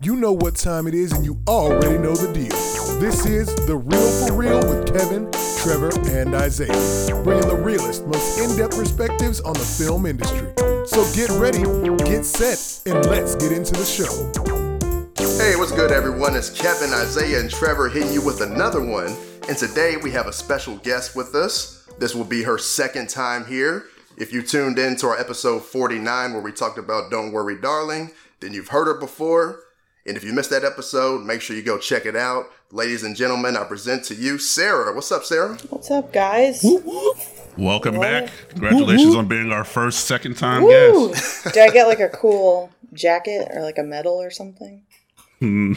You know what time it is, and you already know the deal. This is The Real for Real with Kevin, Trevor, and Isaiah, bringing the realest, most in depth perspectives on the film industry. So get ready, get set, and let's get into the show. Hey, what's good, everyone? It's Kevin, Isaiah, and Trevor hitting you with another one. And today we have a special guest with us. This will be her second time here. If you tuned in to our episode 49 where we talked about Don't Worry, Darling, then you've heard her before. And if you missed that episode, make sure you go check it out. Ladies and gentlemen, I present to you Sarah. What's up, Sarah? What's up, guys? Welcome What? back. Congratulations on being our first second time Woo! guest. Did I get like a cool jacket or like a medal or something? You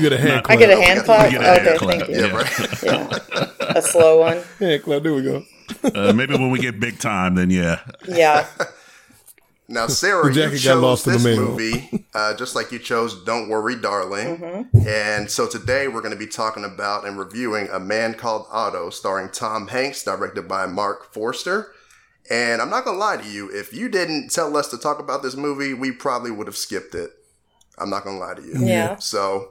get a hand I get a hand clap. You a hand Okay, clap, thank you. Yeah, Yeah. right. Yeah, a slow one. hand clap. There we go. Uh, maybe when we get big time, then yeah. Yeah, Now, Sarah, The you chose got lost in the this movie uh, just like you chose Don't Worry, Darling. Mm-hmm. And so today we're going to be talking about and reviewing A Man Called Otto, starring Tom Hanks, directed by Mark Forster. And I'm not going to lie to you, if you didn't tell us to talk about this movie, we probably would have skipped it. I'm not going to lie to you. Yeah. So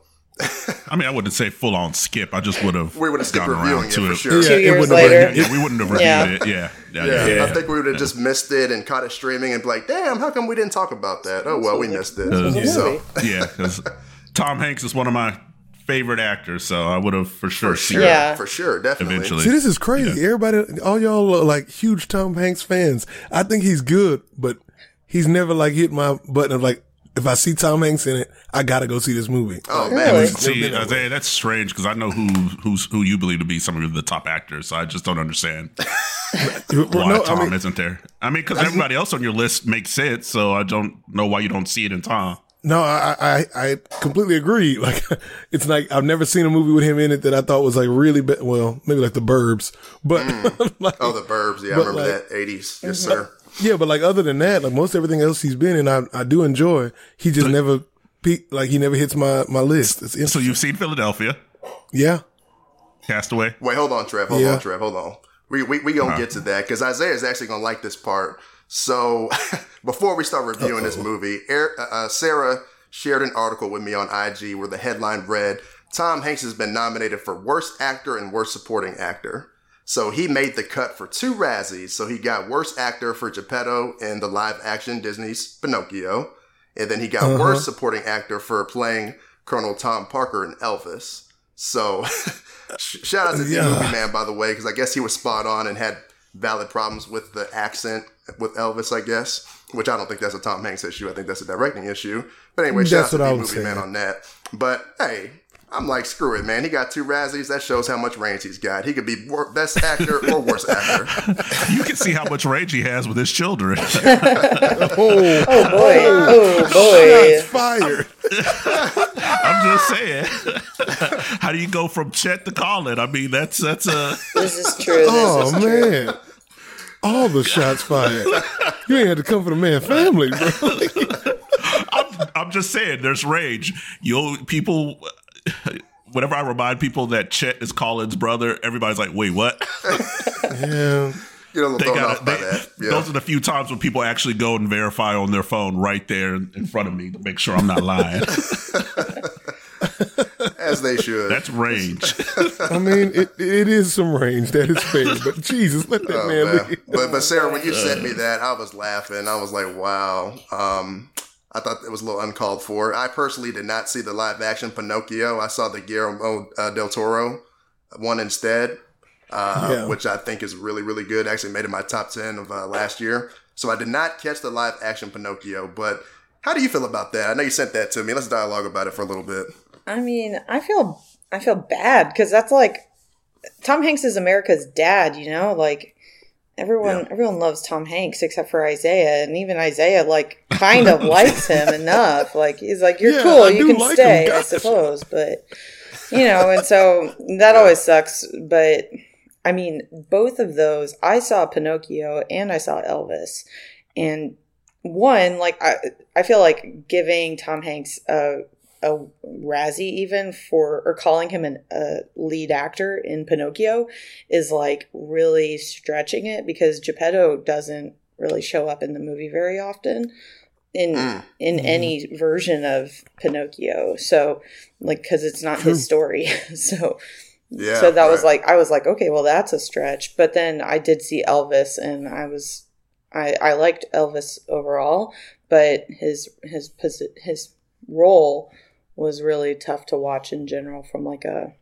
I mean, I wouldn't say full on skip. I just would have. we would have skipped gotten reviewing around it to for it. sure. Yeah, two it years wouldn't have later. been- Yeah, we wouldn't have reviewed Yeah. it. Yeah. Yeah. Yeah, yeah. I think we would have just missed it and caught it streaming and be like, damn, how come we didn't talk about that? Oh, well, we missed it. Uh, yeah. So, Yeah, because Tom Hanks is one of my favorite actors, so I would have for sure for seen sure. it Yeah. For sure, definitely. eventually. See, this is crazy. Everybody, all y'all are like huge Tom Hanks fans. I think he's good, but he's never like hit my button of like, if I see Tom Hanks in it, I gotta go see this movie. Oh, Really? man. See, Isaiah, that's strange because I know who who's who you believe to be some of the top actors. So I just don't understand why no, Tom I mean, isn't there. I mean, because everybody else on your list makes sense, so I don't know why you don't see it in Tom. no, I, I, I completely agree. Like, it's like I've never seen a movie with him in it that I thought was like really, be- well, maybe like The Burbs, but mm. like, Oh, the Burbs. Yeah, I remember like- that. 80s. Yes, sir. Yeah, but like other than that, like most everything else he's been in, I, I do enjoy. He just never peak, like he never hits my my list. It's So you've seen Philadelphia, yeah. Castaway. Wait, hold on, Trev. Hold Yeah. on, Trev. Hold on. We we we gonna get to that because Isaiah is actually gonna like this part. So before we start reviewing this movie, Er- uh, uh, Sarah shared an article with me on IG where the headline read, "Tom Hanks has been nominated for Worst Actor and Worst Supporting Actor." So he made the cut for two Razzies. So he got Worst Actor for Geppetto in the live-action Disney's Pinocchio, and then he got Worst Supporting Actor for playing Colonel Tom Parker in Elvis. So shout out to the Yeah. movie man, by the way, because I guess he was spot on and had valid problems with the accent with Elvis, I guess. Which I don't think that's a Tom Hanks issue. I think that's a directing issue. But anyway, shout That's out to the movie man on that. But hey, I'm like, screw it, man. He got two Razzies. That shows how much range he's got. He could be wor- best actor or worst actor. You can see how much rage he has with his children. Oh, Oh boy. Oh boy. shots fired. I'm just saying. how do you go from Chet to Colin? I mean, that's that's a. This is true. This Oh is true. man. All the shots fired. You ain't had to come for the man family, bro. I'm, I'm just saying, there's rage. You people. Whenever I remind people that Chet is Colin's brother, everybody's like, "Wait, what?" Yeah. You're They got off. Yeah. Those are the few times when people actually go and verify on their phone right there in front of me to make sure I'm not lying. As they should. That's rage. I mean, it, it is some range. That is fair. But Jesus, let that Oh, man, man. leave. But but Sarah, when you sent me that, I was laughing. I was like, wow. Um, I thought it was a little uncalled for. I personally did not see the live action Pinocchio. I saw the Guillermo uh, del Toro one instead, uh, Yeah. which I think is really really good. Actually, made it my top ten of uh, last year. So I did not catch the live action Pinocchio. But how do you feel about that? I know you sent that to me. Let's dialogue about it for a little bit. I mean, I feel I feel bad because that's like Tom Hanks is America's dad. You know, like everyone everyone loves Tom Hanks except for Isaiah, and even Isaiah like kind of likes him enough. Like he's like, you're Yeah, cool, I you can like stay, I suppose, but you know, and so that always sucks. But I mean, both of those, I saw Pinocchio and I saw Elvis, and one like I I feel like giving Tom Hanks a a Razzie even for or calling him an, a lead actor in Pinocchio is like really stretching it because Geppetto doesn't really show up in the movie very often. in Mm. in any version of Pinocchio. So like because it's not his story. so Yeah. so that was like I was like okay, well that's a stretch. But then I did see Elvis and I was I I liked Elvis overall, but his his his role was really tough to watch in general from like a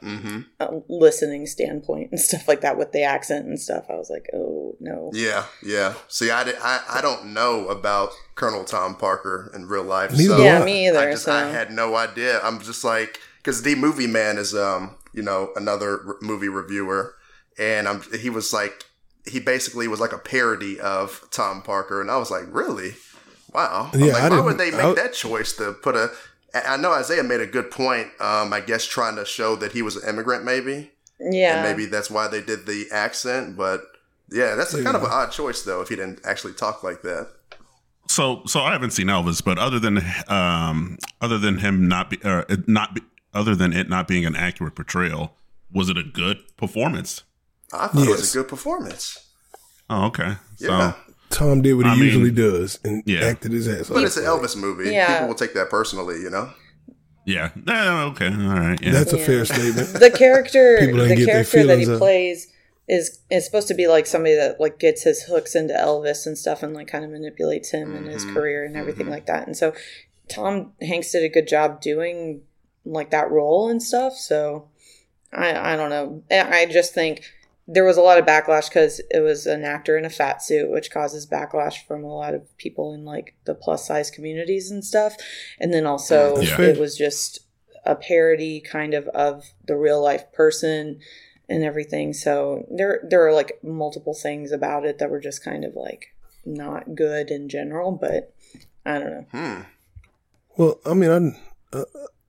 hmm a listening standpoint and stuff like that with the accent and stuff. I was like, oh no. Yeah, yeah. See, I, did, I I don't know about Colonel Tom Parker in real life. Neither so Yeah, I. me either. I just so I had no idea. I'm just like because the movie man is um you know another r- movie reviewer, and I'm he was like he basically was like a parody of Tom Parker, and I was like really. Wow. I'm Yeah, like, I why would didn't- they make I- that choice to put a? I I know Isaiah made a good point. Um, I guess trying to show that he was an immigrant, maybe, yeah. and maybe that's why they did the accent. But yeah, that's a kind of an odd choice, though, if he didn't actually talk like that. So, so I haven't seen Elvis, but other than um, other than him not be, uh, not be, other than it not being an accurate portrayal, was it a good performance? I thought it was a good performance. Oh, okay. So, Yeah. Tom did what he I mean, usually does and yeah. acted his ass But it's an Elvis movie. Yeah. People will take that personally, you know? yeah. No, okay. All right. Yeah. That's a fair statement. the character the character that he feelings out. plays is is supposed to be like somebody that like gets his hooks into Elvis and stuff and like kind of manipulates him and his Mhm. career and everything like that. And so Tom Hanks did a good job doing like that role and stuff. So I I don't know. I I just think there was a lot of backlash because it was an actor in a fat suit, which causes backlash from a lot of people in like the plus size communities and stuff. And then also Yeah. it was just a parody kind of of the real life person and everything. So there there are like multiple things about it that were just kind of like not good in general, but I don't know. Hmm. Well, I mean, I, uh,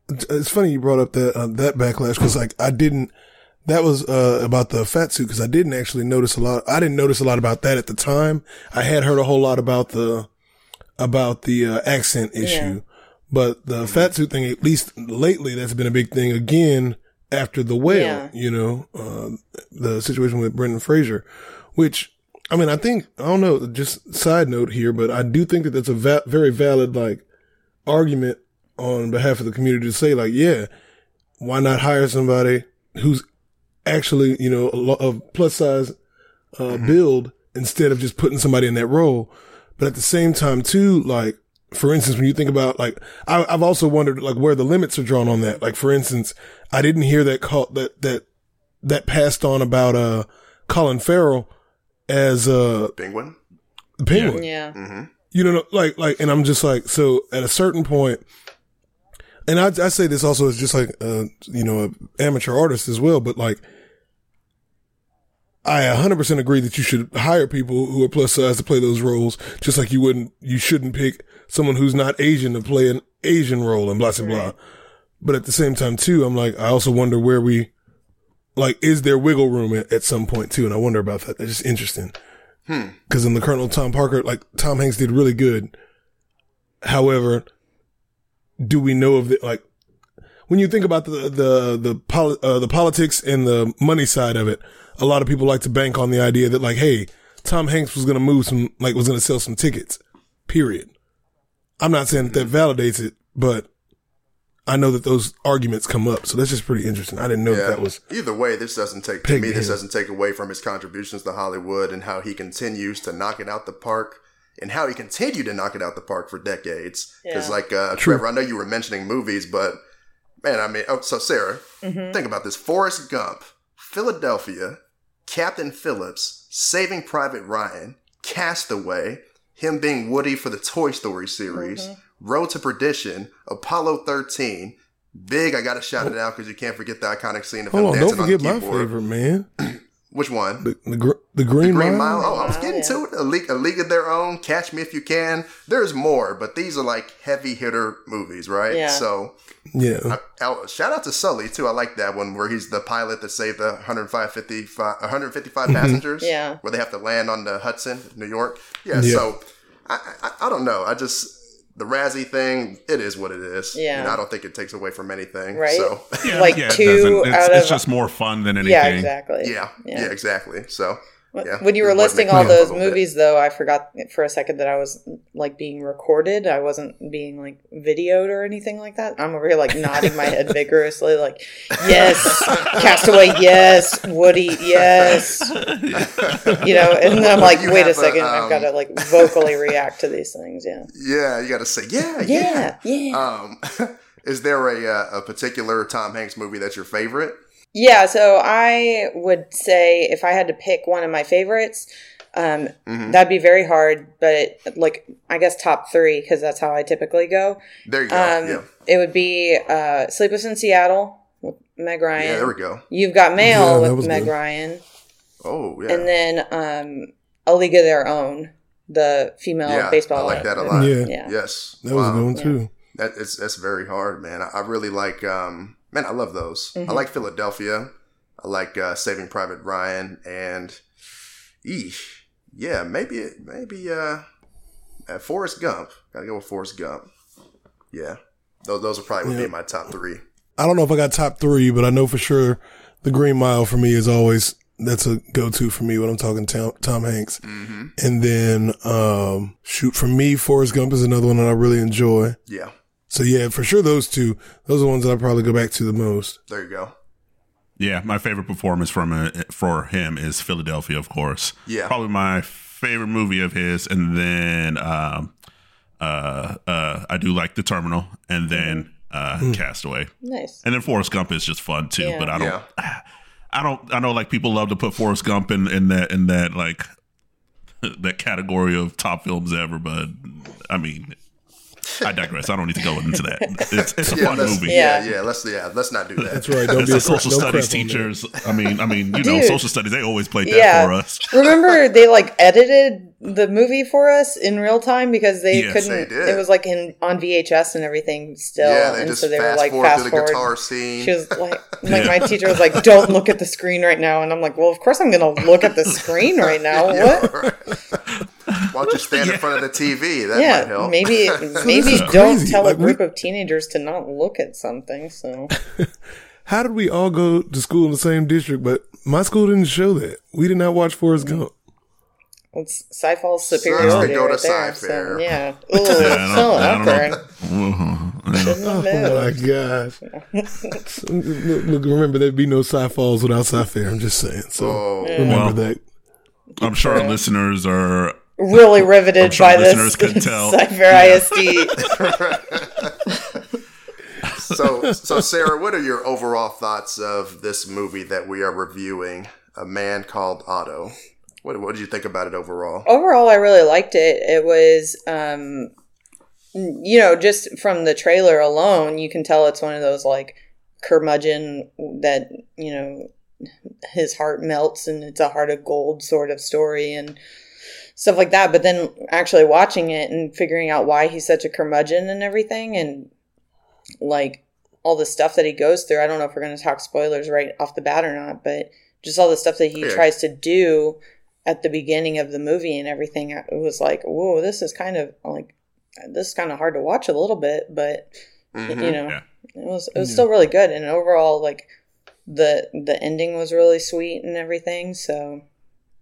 it's funny you brought up that uh, that backlash because like I didn't. That was uh, about the fat suit because I didn't actually notice a lot. I didn't notice a lot about that at the time. I had heard a whole lot about the about the uh, accent issue, but the fat suit thing, at least lately, that's been a big thing again after the whale. Yeah. You know, uh, the situation with Brendan Fraser, which I mean, I think I don't know. Just side note here, but I do think that that's a va- very valid like argument on behalf of the community to say like, yeah, why not hire somebody who's actually, you know, a lo- of plus size, uh, build instead of just putting somebody in that role. But at the same time too, like, for instance, when you think about like, I, I've also wondered like where the limits are drawn on that. Like, for instance, I didn't hear that call that, that, that passed on about, uh, Colin Farrell as, uh, Penguin? penguin Yeah. hmm you know, like, like, and I'm just like, so at a certain point, and I, I say this also as just like, uh, you know, an amateur artist as well, but like, I 100% agree that you should hire people who are plus size to play those roles, just like you wouldn't, you shouldn't pick someone who's not Asian to play an Asian role and blah, blah, blah. But at the same time too, I'm like, I also wonder where we, like, is there wiggle room at, at some point too? And I wonder about that. That's just interesting. Cause in the Colonel Tom Parker, like Tom Hanks did really good. However, do we know of the, like, when you think about the, the, the, poli- uh, the politics and the money side of it, a lot of people like to bank on the idea that like, hey, Tom Hanks was going to move some, like was going to sell some tickets, period. I'm not saying that that validates it, but I know that those arguments come up. So that's just pretty interesting. I didn't know that, Yeah. that was, Either way, this doesn't take to Pig me. This him. doesn't take away from his contributions to Hollywood and how he continues to knock it out the park, and how he continued to knock it out the park for decades. Because, Yeah. like uh, Trevor, I know you were mentioning movies, but man, I mean, oh, so Sarah, think about this: Forrest Gump, Philadelphia, Captain Phillips, Saving Private Ryan, Castaway, him being Woody for the Toy Story series, mm-hmm. Road to Perdition, Apollo 13. Big, I gotta shout it out because you can't forget the iconic scene of him hold on, don't dancing forget on the my keyboard. favorite, man. Which one? The, the, gr- the Green, Green Mile. Mile. Oh, I was getting to it. A league, a league of their own. Catch Me If You Can. There's more, but these are like heavy hitter movies, right? Yeah. So, Yeah. I, oh, shout out to Sully too. I like that one where he's the pilot that saved the 105, 55, 155 Mm-hmm. passengers. Yeah. Where they have to land on the Hudson, New York. Yeah. Yeah. So, I, I, I don't know. I just the Razzie thing. It is what it is. Yeah. And I don't think it takes away from anything. Right? So. Yeah, Like yeah, two doesn't. It's, out it's of- just more fun than anything. Yeah, exactly. Yeah, Yeah. yeah, exactly. So, Wh- yeah. When you were listing all me laugh a those little bit. movies, though, I forgot for a second that I was like being recorded. I wasn't being like videoed or anything like that. I'm over here like nodding my head vigorously, like, yes, Castaway, yes, Woody, yes. You know, and then I'm like, wait a second, I've um, got to like vocally react to these things. Yeah. Yeah, you got to say, yeah, yeah. Yeah. Yeah. Um, is there a uh, a particular Tom Hanks movie that's your favorite? Yeah, so I would say if I had to pick one of my favorites, um, Mhm. that'd be very hard, but like I guess top three because that's how I typically go. There you go. Um, yeah, It would be uh, Sleepless in Seattle with Meg Ryan. yeah, there we go. You've Got Mail Yeah, with Meg good. Ryan, Oh yeah, and then um, A League of Their Own, the female yeah, baseball. I like that a lot. Yeah. Yeah. Yes, That was a Wow. good one too. That it's that's very hard, man. I, I really like. Um, man, I love those. Mhm. I like Philadelphia. I like uh, Saving Private Ryan, and eesh, yeah, maybe maybe uh, uh, Forrest Gump. Gotta go with Forrest Gump. Yeah, those those would probably would be my top three. I don't know if I got top three, but I know for sure the Green Mile for me is always that's a go to for me when I'm talking Tom, Tom Hanks. Mm-hmm. And then um shoot for me, Forrest Gump is another one that I really enjoy. Yeah, So yeah, for sure those two, those are the ones that I probably go back to the most. there you go. Yeah, my favorite performance from uh, for him is Philadelphia, of course. Yeah. probably my favorite movie of his, and then um, uh, uh, I do like The Terminal, and then uh, Castaway, Nice. and then Forrest Gump is just fun too. Yeah. But I don't, Yeah. I don't, I know like people love to put Forrest Gump in in that in that like that category of top films ever, but I mean. I digress. I don't need to go into that. It's, it's a Yeah, fun let's, movie. yeah, Yeah. yeah. Let's yeah, let's not do that. That's right. Don't As be a social don't studies crap teachers, I mean, I mean, you know, social studies they always played that Yeah. for us. Remember they like edited the movie for us in real time because they Yes, couldn't. they did. It was like in on VHS and everything still, yeah, they and just so they were like forward fast to the forward. guitar scene. She was like, like Yeah. my teacher was like, "Don't look at the screen right now," and I'm like, "Well, of course I'm gonna look at the screen right now. Yeah, What? right. Why don't you stand in front of the TV? That might Yeah, help. maybe maybe don't crazy. tell Like, a we- group of teenagers to not look at something." So How did we all go to school in the same district, but my school didn't show that? We did not watch Forrest Gump. it's sci-fi Sucks superiority to go to right there. So, yeah, Ooh, Yeah, so I don't awkward. know. Shouldn't have Oh my gosh. look, look, remember, there'd be no Cy-Falls without Cy-Fair. I'm just saying. So Oh, remember Well, that. I'm sure our listeners are. Really riveted I'm sure by this listeners could tell. Cy-Fair ISD. so so Sarah, what are your overall thoughts of this movie that we are reviewing? A man called Otto. What what did you think about it overall? overall i really liked it it was um you know just from the trailer alone you can tell it's one of those like curmudgeon that you know his heart melts and it's a heart of gold sort of story and stuff like that but then actually watching it and figuring out why he's such a curmudgeon and everything and like all the stuff that he goes through i don't know if we're going to talk spoilers right off the bat or not but just all the stuff that he Yeah. tries to do at the beginning of the movie and everything it was like whoa this is kind of like this is kind of hard to watch a little bit but Mhm. you know Yeah. it was it was still really good and overall like the the ending was really sweet and everything so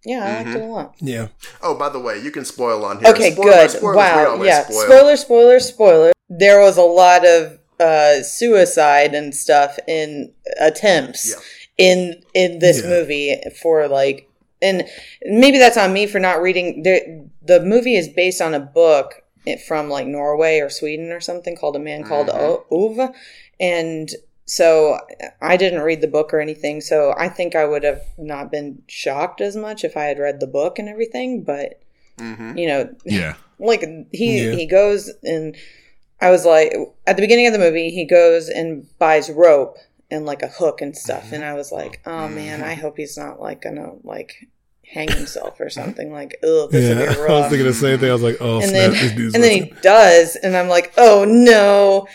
yeah i liked it a lot Yeah. Oh, by the way, you can spoil on here. okay Spoilers- good spoilers, wow yeah spoil. spoiler spoiler spoiler there was a lot of uh suicide and stuff in attempts Yeah. in in this Yeah. movie for like and maybe that's on me for not reading the the movie is based on a book from like Norway or Sweden or something called A Man Called Mhm. O- Ove and so I didn't read the book or anything so I think I would have not been shocked as much if I had read the book and everything but Mhm. you know Yeah. like he Yeah. he goes and I was like at the beginning of the movie he goes and buys rope and like a hook and stuff and I was like oh man I hope he's not like gonna like hang himself or something like oh this Yeah. would be I was thinking the same thing. I was like, oh, and snap, then and then he does and I'm like oh no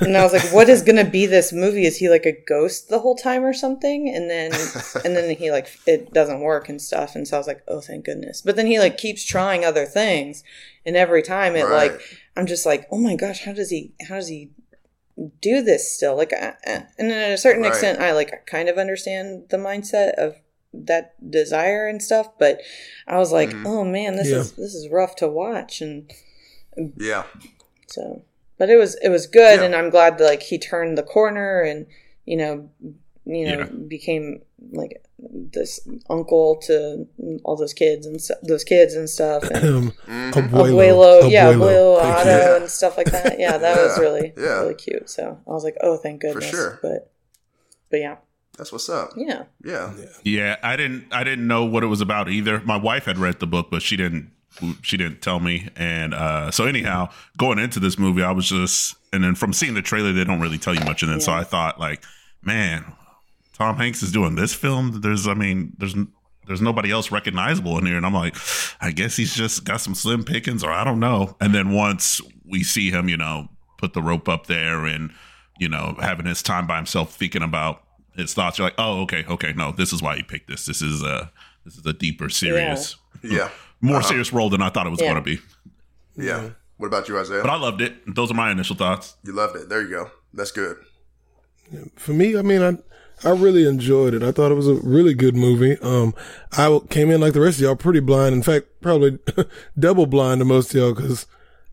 and I was like what is gonna be this movie is he like a ghost the whole time or something and then and then he like it doesn't work and stuff and so I was like oh thank goodness but then he like keeps trying other things and every time it Right. like I'm just like oh my gosh how does he how does he do this still like I, I- and then at a certain Right. extent I like kind of understand the mindset of that desire and stuff. But I was like, Mhm. oh man, this Yeah. is this is rough to watch, and Yeah. so. But it was it was good, Yeah. and I'm glad that like he turned the corner and you know you know Yeah. became like this uncle to all those kids and st- those kids and stuff. And, Um, Mhm. Abuelo, Abuelo, yeah, Abuelo. Abuelo, Otto. Yeah. and stuff like that. Yeah, that was really, yeah. really cute. So I was like, oh, thank goodness. For sure. But, but yeah, That's what's up. yeah, Yeah. Yeah, I didn't I didn't know what it was about either. My wife had read the book, but she didn't she didn't tell me. And uh so anyhow, going into this movie, I was just and then from seeing the trailer, they don't really tell you much. And then so I thought like, man, Tom Hanks is doing this film. There's I mean, there's there's nobody else recognizable in here. And I'm like, I guess he's just got some slim pickings or I don't know. And then once we see him, you know, put the rope up there and, you know, having his time by himself thinking about his thoughts, you're like, oh, okay, okay, no, this is why he picked this. This is a this is a deeper, serious, Yeah. More serious role than I thought it was Yeah. going to be. Yeah. What about you, Isaiah? But I loved it. Those are my initial thoughts. you loved it. There you go. That's good. for me, I mean, I I really enjoyed it. I thought it was a really good movie. Um, I came in like the rest of y'all, pretty blind. In fact, probably double blind to most of y'all because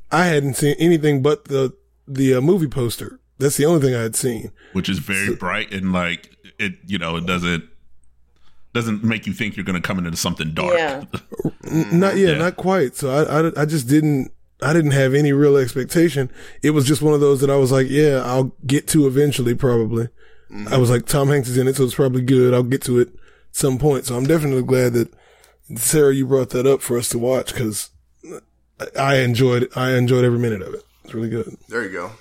I hadn't seen anything but the the uh, movie poster. That's the only thing I had seen. which is very bright and like it you know it doesn't doesn't make you think you're going to come into something dark Yeah. Not yeah, Yeah. not quite. So I, I I just didn't I didn't have any real expectation. It was just one of those that I was like, yeah, I'll get to eventually, probably. Mm-hmm. I was like, Tom Hanks is in it, so it's probably good. I'll get to it some point. So I'm definitely glad that Sarah, you brought that up for us to watch because I enjoyed I enjoyed every minute of it. It's really good. There you go.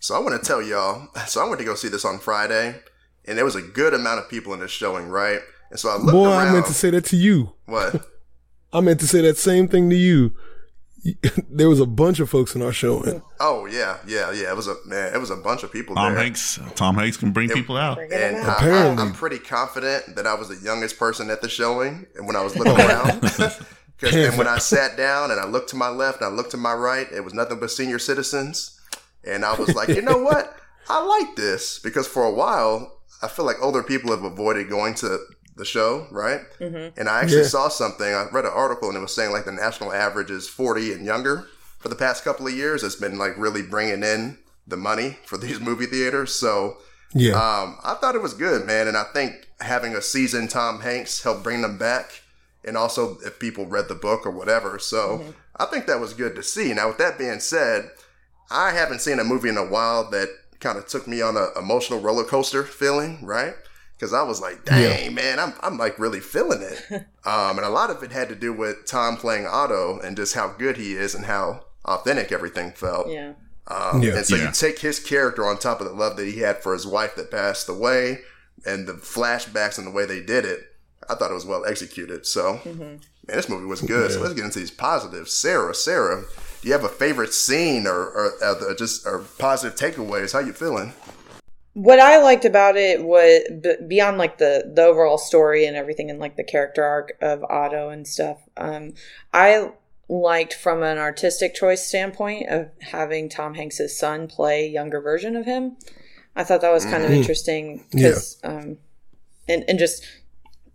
So I want to tell y'all. So I went to go see this on Friday, and there was a good amount of people in this showing, right? And so I looked Boy, around. I meant to say that to you. what? I meant to say that same thing to you. there was a bunch of folks in our showing. Oh yeah, yeah, yeah. It was a man. It was a bunch of people tom there. hanks uh, tom hanks can bring people out And out. I, Apparently. I, am pretty confident that I was the youngest person at the showing. And when I was looking around, 'cause- and when I sat down and I looked to my left and I looked to my right, it was nothing but senior citizens. And I was like, you know what? I like this because for a while, I feel like older people have avoided going to the show, right? Mm-hmm. And I actually Yeah. saw something. I read an article and it was saying like the national average is 40 and younger for the past couple of years. It's been like really bringing in the money for these movie theaters. So Yeah. um, I thought it was good, man, and I think having a seasoned Tom Hanks helped bring them back, and also if people read the book or whatever. So I think that was good to see. Now, with that being said, I haven't seen a movie in a while that kind of took me on an emotional roller coaster feeling, right? Because I was like, dang, man, I'm, I'm like really feeling it. um, and a lot of it had to do with Tom playing Otto and just how good he is and how authentic everything felt. Yeah. Um, Yeah. and so Yeah. you take his character on top of the love that he had for his wife that passed away and the flashbacks and the way they did it. I thought it was well executed. So, man, this movie was good. So let's get into these positives. Sarah, Sarah, do you have a favorite scene or, or, uh, just or positive takeaways? How you feeling? What I liked about it was beyond like the the overall story and everything, and like the character arc of Otto and stuff. Um, I liked from an artistic choice standpoint of having Tom Hanks's son play younger version of him. I thought that was kind of interesting because, um, and and just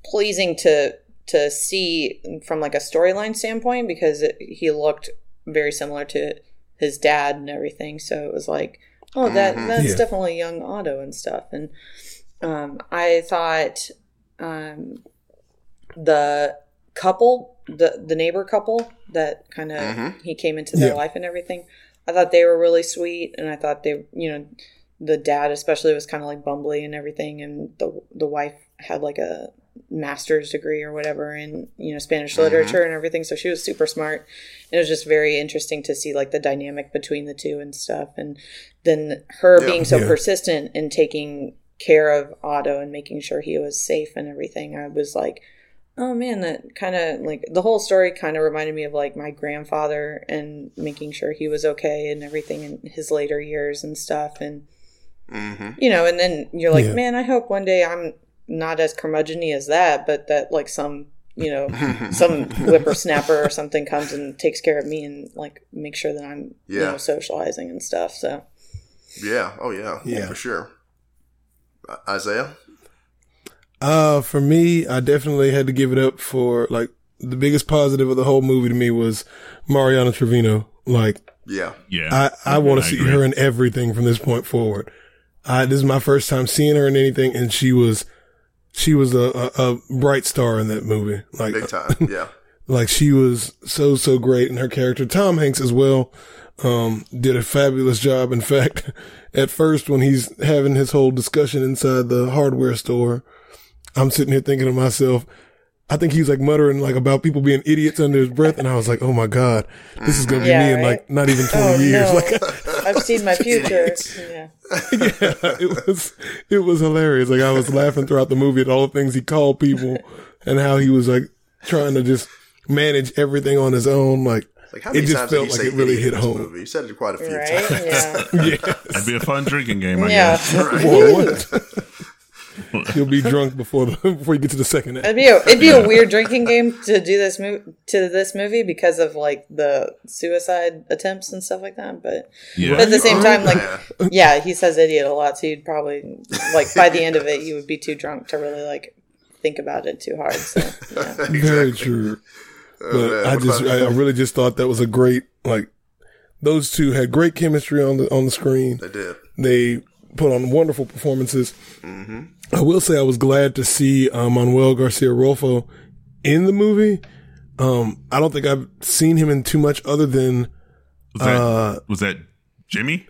pleasing to to see from like a storyline standpoint because it, he looked very similar to his dad and everything. So it was like, oh, that that's Yeah. definitely young Otto and stuff. And um, I thought um, the couple, the the neighbor couple that kind of Mhm. he came into their Yeah. life and everything. I thought they were really sweet, and I thought they, you know, the dad especially was kind of like bumbly and everything, and the the wife had like a master's degree or whatever in you know Spanish literature and everything, so she was super smart. It was just very interesting to see like the dynamic between the two and stuff, and then her Yeah. being so Yeah. persistent in taking care of Otto and making sure he was safe and everything. I was like, oh man, that kind of like the whole story kind of reminded me of like my grandfather and making sure he was okay and everything in his later years and stuff. And Mm-hmm. you know, and then you're like, Yeah. man, I hope one day I'm not as curmudgeony as that, but that like some, you know, some whippersnapper or something comes and takes care of me and like make sure that I'm, you Yeah. know, socializing and stuff. So Yeah. Oh, yeah. Yeah. For sure. Uh, Isaiah? Uh, for me, I definitely had to give it up for like the biggest positive of the whole movie to me was Mariana Trevino. Like, Yeah. Yeah, I, I want to see agree. her in everything from this point forward. I, this is my first time seeing her in anything, and she was, she was a, a, a bright star in that movie. Like, Big time. Yeah. like she was so so great in her character. Tom Hanks as well um, did a fabulous job. In fact, at first when he's having his whole discussion inside the hardware store, I'm sitting here thinking to myself. I think he was like muttering like about people being idiots under his breath, and I was like, "Oh my god, this is gonna be Yeah, me in like not even twenty Oh years." no, Like, I've seen my future. Yeah. yeah, it was it was hilarious. Like I was laughing throughout the movie at all the things he called people and how he was like trying to just manage everything on his own. Like, Like how it many just times did felt like say it really hit home. Movie? You said it quite a few Right? times. Yeah. Yeah, that'd be a fun drinking game. I Yeah. guess. Boy, what? He'll be drunk before the, before you get to the second act. It'd be a, it'd be a weird drinking game to do this move to this movie because of like the suicide attempts and stuff like that. But Yeah. but at the same time, like Yeah. yeah, he says idiot a lot, so you'd probably like by the end of it, you would be too drunk to really like think about it too hard. So yeah. Very true. But man, I just, I, I really just thought that was a great like. Those two had great chemistry on the on the screen. They did. They put on wonderful performances. Mm-hmm. I will say I was glad to see uh, Manuel Garcia Rulfo in the movie. Um, I don't think I've seen him in too much other than Was that, uh, was that Jimmy?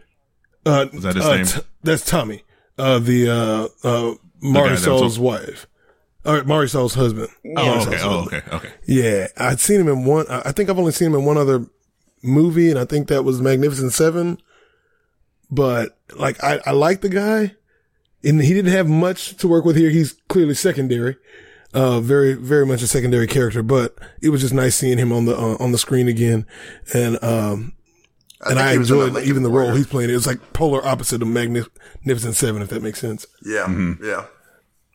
uh, Was that his uh, name? t- that's Tommy, uh, the uh, uh, Marisol's wife, or Marisol's husband. Oh, okay. Oh, okay. Okay. Yeah, I'd seen him in one. I I think I've only seen him in one other movie, and I think that was Magnificent Seven. But like, I, I like the guy, and he didn't have much to work with here. He's clearly secondary, uh, very very much a secondary character. But it was just nice seeing him on the uh, on the screen again, and um, I and I he was in the enjoyed even the role he's playing. It was like polar opposite of Magnificent Seven, if that makes sense. Yeah. Mm-hmm. Yeah.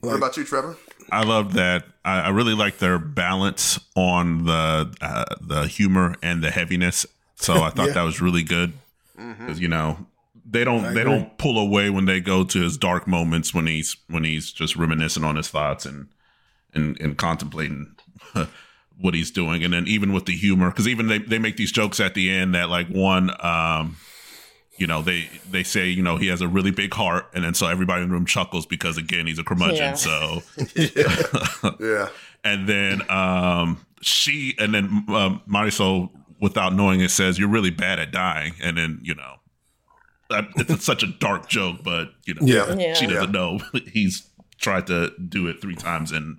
What about you, Trevor? I love that. I, I really like their balance on the uh, the humor and the heaviness. So I thought Yeah. that was really good because you know they don't they agree. don't pull away when they go to his dark moments when he's when he's just reminiscing on his thoughts and and and contemplating what he's doing. And then even with the humor, because even they they make these jokes at the end that like one. um you know they they say you know he has a really big heart and then so everybody in the room chuckles because again he's a curmudgeon Yeah. so Yeah. yeah. and then um she and then um, Marisol without knowing it says you're really bad at dying and then you know that, it's such a dark joke but you know Yeah. Yeah. she doesn't know he's tried to do it three times and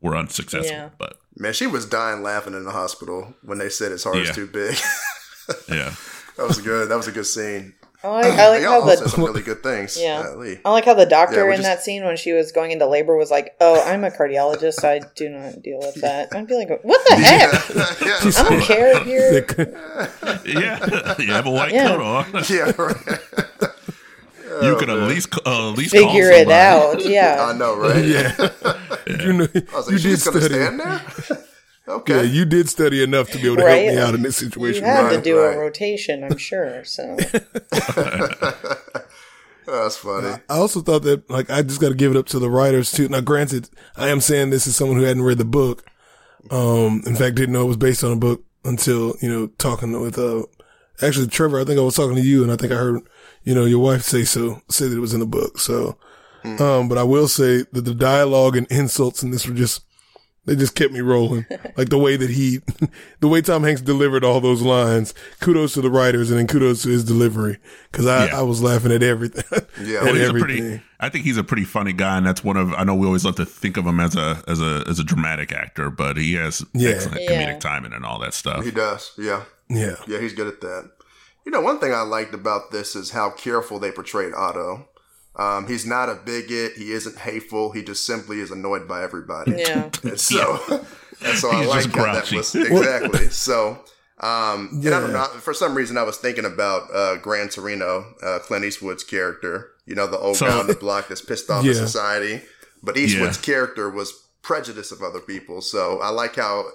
were unsuccessful Yeah. but Man, she was dying laughing in the hospital when they said his heart is too big. yeah that was good. That was a good scene. I like, I like how all said the some really good things. Yeah. uh, Lee. I like how the doctor Yeah, in just- that scene when she was going into labor was like, "Oh, I'm a cardiologist. So I do not deal with that." I'd be like, "What the heck? yeah. I don't care here." yeah you have a white Yeah. coat on yeah, right. you can at least uh, at least Figure call it out. Yeah, I know, right? yeah, you know, I was like, you she's did gonna study. stand there. Okay. Yeah, you did study enough to be able to Right. help me out in this situation. You situation. had to do right. a rotation, I'm sure. So That's funny. I also thought that, like, I just got to give it up to the writers too. Now, granted, I am saying this is someone who hadn't read the book. Um, in fact, didn't know it was based on a book until, you know, talking with, uh, actually, Trevor, I think I was talking to you and I think I heard, you know, your wife say so, say that it was in the book. So, um, but I will say that the dialogue and insults in this were just, they just kept me rolling. like the way that he, the way Tom Hanks delivered all those lines. Kudos to the writers and then kudos to his delivery. Cause I, Yeah. I was laughing at everything. Yeah, at well, he's a everything. pretty. I think he's a pretty funny guy, and that's one of. I know we always love to think of him as a as a as a dramatic actor, but he has Yeah. excellent Yeah. comedic timing and all that stuff. He does. Yeah. yeah. Yeah, he's good at that. You know, one thing I liked about this is how careful they portrayed Otto. Um, he's not a bigot. He isn't hateful. He just simply is annoyed by everybody. yeah. And so, and so I like just how that was exactly. So, um, and I don't know. For some reason, I was thinking about uh, Gran Torino, uh, Clint Eastwood's character. You know, the old So- guy on the block that's pissed off Yeah. at society. But Eastwood's character was prejudice of other people. So I like how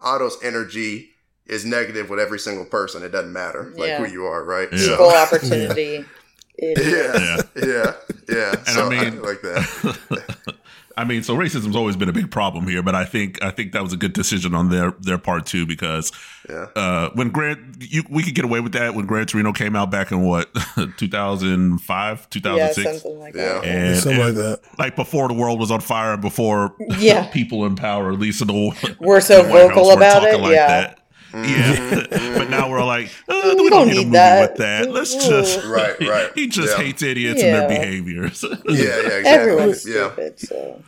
Otto's energy is negative with every single person. It doesn't matter like Yeah. who you are, right? Yeah. Equal opportunity. Idiot. Yeah, yeah, yeah. And so I mean- like that. I mean, so racism's always been a big problem here, but I think I think that was a good decision on their their part too because Yeah. uh, when Grant you, we could get away with that when Gran Torino came out back in what 2005 Yeah, 2006 something like Yeah. that. and, Something and, like that. like before the world was on fire and before Yeah. people in power at least in the We're so the White House vocal were about talking it. yeah. Yeah but now we're like uh, we, We don't don't need, a movie that. with that let's Ooh. just Right, right. he just Yeah. hates idiots and their behaviors Yeah, yeah, exactly. Everyone's yeah. stupid. So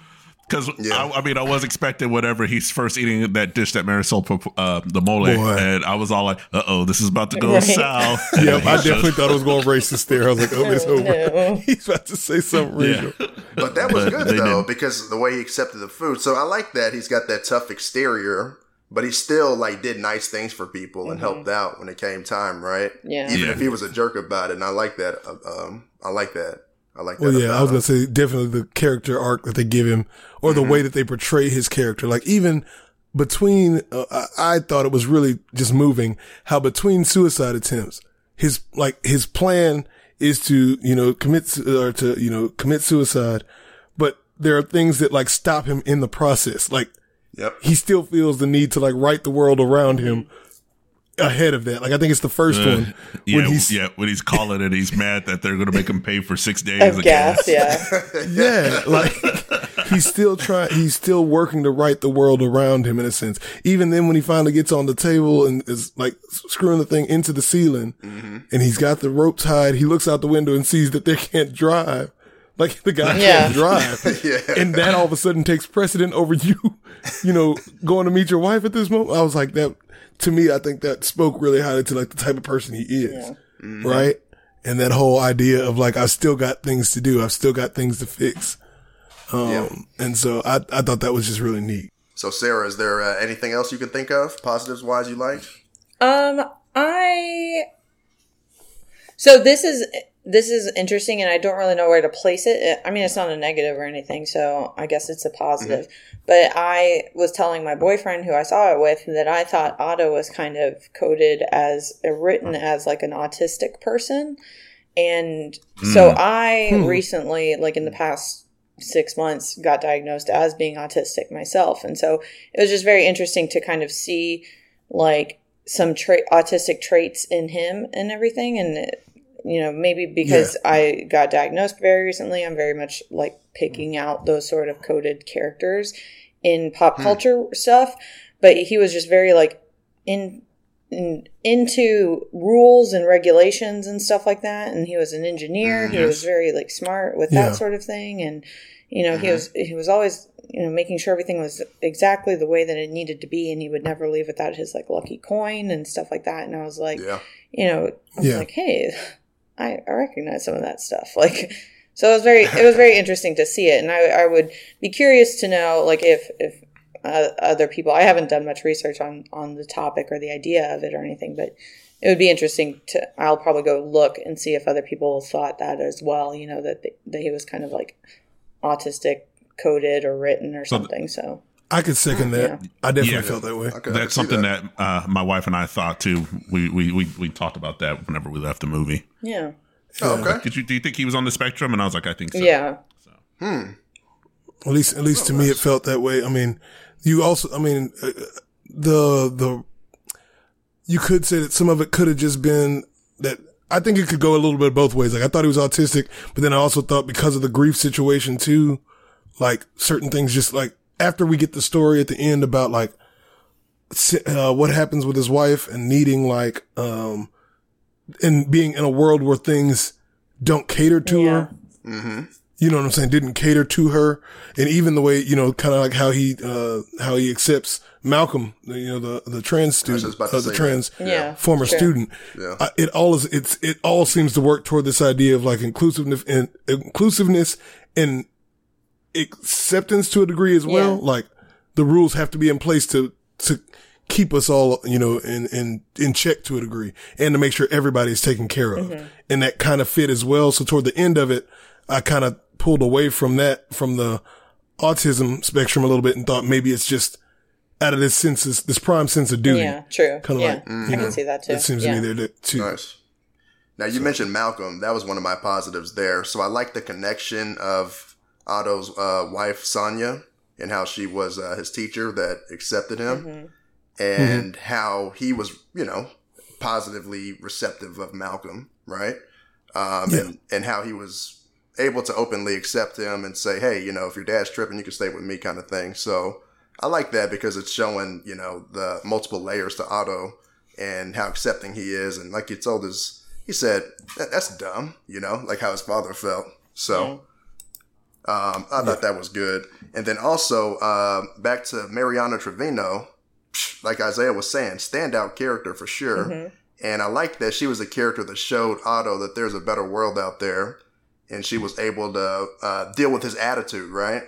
Because Yeah. I, I mean, I was expecting whatever he's first eating that dish that Marisol, put, uh, the mole, Boy. and I was all like, "Uh oh, this is about to go Right. south." Yep, I definitely just- thought it was going racist there. I was like, oh, it's over. no. He's about to say something Yeah. racial. But that was But good though didn't. because the way he accepted the food. So I like that he's got that tough exterior, but he still like did nice things for people and helped out when it came time, right? Mm-hmm. Yeah. Even Yeah. if he was a jerk about it, and I like that. uh, Um, I like that. I like that. Well, yeah, I was gonna say definitely the character arc that they give him, or the way that they portray his character. Like even between, uh, I, I thought it was really just moving how between suicide attempts, his like his plan is to you know commit or to you know commit suicide, but there are things that like stop him in the process. Like Yep. he still feels the need to like right the world around him ahead of that. Like I think it's the first uh, one yeah, when he's yeah, when he's calling it, he's mad that they're going to make him pay for six days Of of gas, gas. yeah. yeah, like he's still trying. He's still working to right the world around him in a sense. Even then, when he finally gets on the table and is like screwing the thing into the ceiling, mm-hmm. and he's got the rope tied, he looks out the window and sees that they can't drive. Like the guy Yeah. can't drive, Yeah. and that all of a sudden takes precedent over you. You know, going to meet your wife at this moment. I was like that. To me, I think that spoke really highly to like the type of person he is, right? And that whole idea of like I've still got things to do. I've still got things to fix. Um, Yeah. and so I, I thought that was just really neat. So Sarah, is there uh, anything else you can think of positives wise you liked? Um, I. So this is this is interesting, and I don't really know where to place it. I mean, it's not a negative or anything, so I guess it's a mm-hmm. positive. But I was telling my boyfriend, who I saw it with, that I thought Otto was kind of coded as written as like an autistic person, and hmm. so I hmm. recently, like in the past six months, got diagnosed as being autistic myself, and so it was just very interesting to kind of see like some tra- autistic traits in him and everything. And it- you know maybe because i got diagnosed very recently i'm very much like picking out those sort of coded characters in pop hmm. culture stuff. But he was just very like in, in into rules and regulations and stuff like that. And he was an engineer. Hmm, he was very like smart with Yeah. that sort of thing. And you know he mm-hmm. was he was always you know making sure everything was exactly the way that it needed to be and he would never leave without his like lucky coin and stuff like that. And i was like Yeah. you know I was Yeah. like hey I, I recognize some of that stuff. Like so it was very it was very interesting to see it. And i, I would be curious to know like if if uh, other people i haven't done much research on on the topic or the idea of it or anything but it would be interesting to i'll probably go look and see if other people thought that as well you know that, that he was kind of like autistic coded or written or something so I could second that. I definitely Yeah. felt that way. Okay, That's something that, uh, my wife and I thought too. We, we we we talked about that whenever we left the movie. yeah Oh, okay. Did you do you think he was on the spectrum? And I was like, I think so. yeah At least, at least to me, it felt that way. I mean, you also, I mean, uh, the, the, you could say that some of it could have just been that I think it could go a little bit both ways. Like I thought he was autistic, but then I also thought because of the grief situation too, like certain things just like after we get the story at the end about like, uh, what happens with his wife and needing like, um, and being in a world where things don't cater to Yeah. her you know what I'm saying, didn't cater to her. And even the way, you know, kind of like how he, uh, how he accepts Malcolm, you know, the, the trans student, about uh, the trans Yeah. former Sure. student. Yeah. Uh, it all is, it's, it all seems to work toward this idea of like inclusiveness and inclusiveness and acceptance to a degree as well. Yeah. Like the rules have to be in place to, to keep us all, you know, in, in, in check to a degree and to make sure everybody is taken care of. Mm-hmm. And that kind of fit as well. So toward the end of it, I kind of pulled away from that, from the autism spectrum a little bit and thought maybe it's just out of this sense, this, this prime sense of duty. Yeah, true. Kind of yeah, like, I you can see that too. It seems yeah. to me there that too. Nice. Now you mentioned Malcolm. That was one of my positives there. So I like the connection of Otto's uh, wife Sonia and how she was uh, his teacher that accepted him, Mm-hmm. and how he was, you know, positively receptive of Malcolm, right? Um, Yeah. and, and how he was able to openly accept him and say, hey, you know, if your dad's tripping, you can stay with me, kind of thing. So I like that because it's showing, you know, the multiple layers to Otto and how accepting he is. And like he told his, he said, that's dumb, you know, like how his father felt. So um, I thought that was good. And then also uh, back to Mariana Trevino, like Isaiah was saying, standout character for sure. And I like that she was a character that showed Otto that there's a better world out there. And she was able to uh, deal with his attitude, right?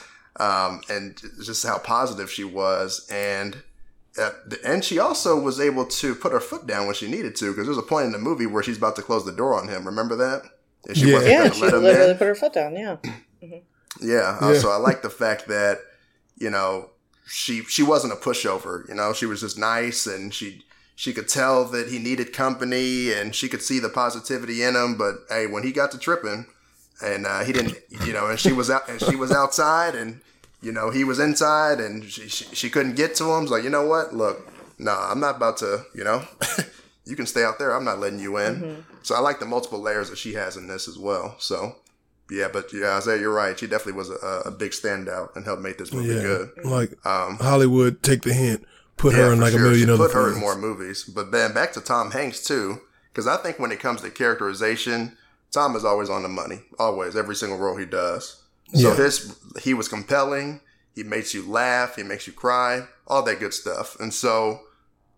um, and just how positive she was. And uh, and she also was able to put her foot down when she needed to, because there's a point in the movie where she's about to close the door on him. Remember that? And she Yeah. wasn't Yeah, she let him literally in. put her foot down. Yeah. Yeah. Uh, Yeah. so I like the fact that, you know, she she wasn't a pushover. You know, she was just nice and she she could tell that he needed company and she could see the positivity in him. But hey, when he got to tripping and uh, he didn't, you know, and she was out and she was outside and you know he was inside and she she, she couldn't get to him. It's like you know what? Look, nah, I'm not about to. You know, you can stay out there. I'm not letting you in. So I like the multiple layers that she has in this as well. So. Yeah, but yeah, Isaiah, you're right. She definitely was a, a big standout and helped make this movie Yeah. good. Like Um, Hollywood, take the hint, put yeah, her in like sure. a million She other put her in more movies. But then back to Tom Hanks too, because I think when it comes to characterization, Tom is always on the money. Always, every single role he does. So Yeah. his he was compelling. He makes you laugh. He makes you cry. All that good stuff. And so,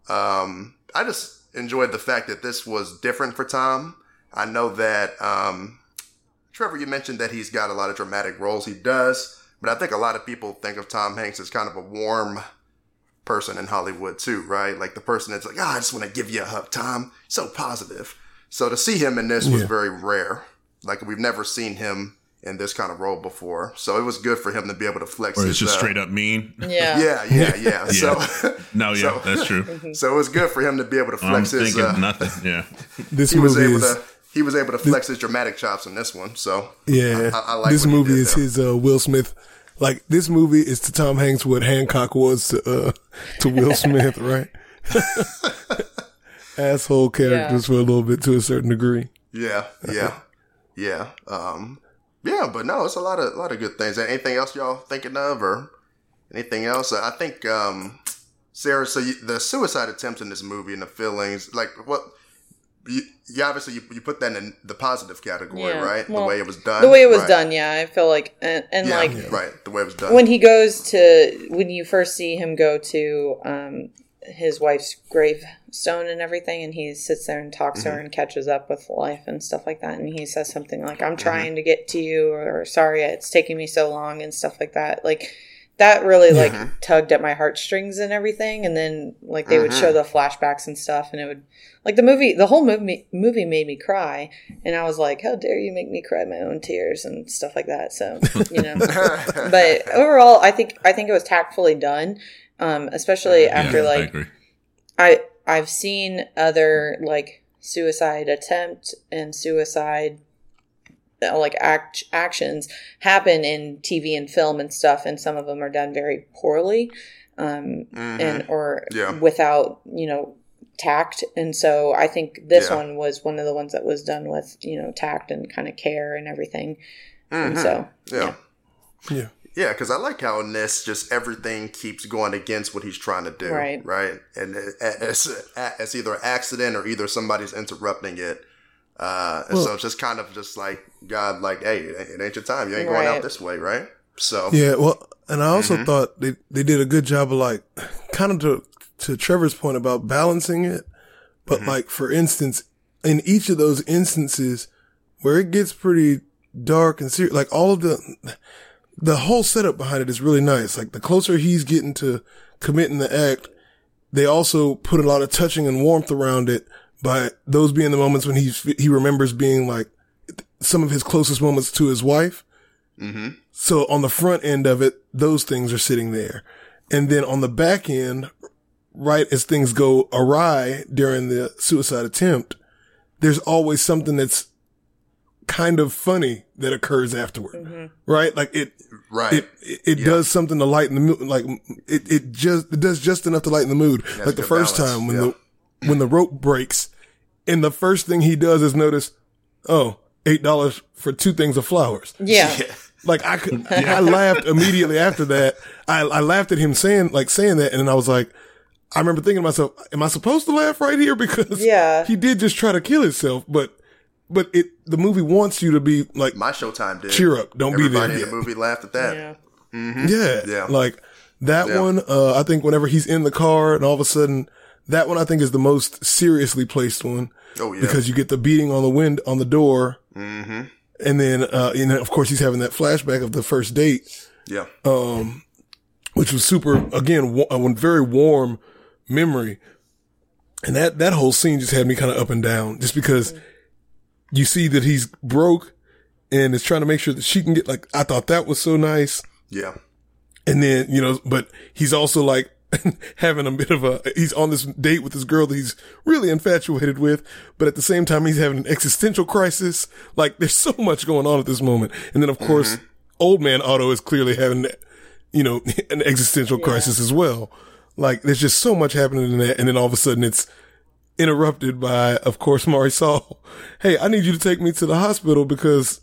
um, I just enjoyed the fact that this was different for Tom. I know that um, Trevor, you mentioned that he's got a lot of dramatic roles. He does, but I think a lot of people think of Tom Hanks as kind of a warm person in Hollywood too, right? Like the person that's like, "Ah, I just want to give you a hug, Tom." So positive. So to see him in this was very rare. Like we've never seen him in this kind of role before. So it was good for him to be able to flex. Or his, it's just uh, straight up mean. Yeah. Yeah, yeah, yeah. So, No, yeah, So- that's true. so it was good for him to be able to flex I'm flex his. thinking Uh, nothing. Yeah. This he was movie able is to. He was able to flex his dramatic chops in this one. So yeah. I- I like this what he movie did is there. his uh, Will Smith. Like this movie is to Tom Hanks what Hancock was to uh, to Will Smith, right? Asshole characters for a little bit to a certain degree. Yeah, yeah, yeah. Um, yeah, but no, it's a lot of a lot of good things. Anything else y'all thinking of, or anything else? I think um, Sarah. So you, the suicide attempt in this movie and the feelings, like what you, you obviously you, you put that in the positive category, Yeah, right? well, the way it was done. The way it was Right. done, yeah, I feel like, and, and Yeah, like right. The way it was done. when he goes to when you first see him go to um, his wife's gravestone and everything, and he sits there and talks Mm-hmm. to her and catches up with life and stuff like that, and he says something like, "I'm Mm-hmm. trying to get to you," or "Sorry, it's taking me so long," and stuff like that. Like that really like Mm-hmm. tugged at my heartstrings and everything. And then like they would show the flashbacks and stuff, and it would like the movie. The whole movie movie made me cry, and I was like, "How dare you make me cry my own tears and stuff like that." So you know but overall, I think I think it was tactfully done, um, especially after yeah, like agree. I I've seen other like suicide attempt and suicide like act actions happen in TV and film and stuff, and some of them are done very poorly, um, and or Mm-hmm. Yeah. without you know tact. And so I think this Yeah. one was one of the ones that was done with you know tact and kind of care and everything. And Mhm. so yeah. Yeah. Yeah, because I like how in this, just everything keeps going against what he's trying to do. Right. Right. And it- it's, it's either an accident or either somebody's interrupting it. Uh, and so it's just kind of just like, God, like, hey, it ain't your time. You ain't going out this way. Right. So, Yeah, well, and I also Mm-hmm. thought they they did a good job of like kind of to to Trevor's point about balancing it. But Mm-hmm. like for instance, in each of those instances where it gets pretty dark and serious, like all of the the whole setup behind it is really nice. Like the closer he's getting to committing the act, they also put a lot of touching and warmth around it by those being the moments when he's he remembers being like some of his closest moments to his wife. So on the front end of it, those things are sitting there. And then on the back end, right as things go awry during the suicide attempt, there's always something that's kind of funny that occurs afterward, mm-hmm. right? Like it, Right. it, it, it does something to lighten the mood. Like it, it just, it does just enough to lighten the mood. like the first balance, time when yeah. the, when the rope breaks and the first thing he does is notice, oh, eight dollars for two things of flowers. Yeah. Like I could, I laughed immediately after that. I, I laughed at him saying, like saying that. And then I was like, I remember thinking to myself, am I supposed to laugh right here? Because Yeah. he did just try to kill himself, but, but it, the movie wants you to be like, My Showtime did. cheer up. Don't be there Everybody in yet. the movie laughed at that. Yeah. Yeah. Yeah. Like that Yeah. one, uh, I think whenever he's in the car and all of a sudden that one I think is the most seriously placed one. Oh, yeah. Because you get the beating on the wind on the door. Mm-hmm. And then, uh, and then of course he's having that flashback of the first date, Yeah. which was super, again, wa- a very warm memory. And that, that whole scene just had me kind of up and down just because you see that he's broke and is trying to make sure that she can get like, I thought that was so nice. yeah. And then, you know, but he's also like having a bit of a, he's on this date with this girl that he's really infatuated with, but at the same time, he's having an existential crisis. Like there's so much going on at this moment. And then of course, mm-hmm. old man Otto is clearly having, you know, an existential crisis as well. Like there's just so much happening in that. And then all of a sudden it's interrupted by, of course, Marisol. Hey, I need you to take me to the hospital because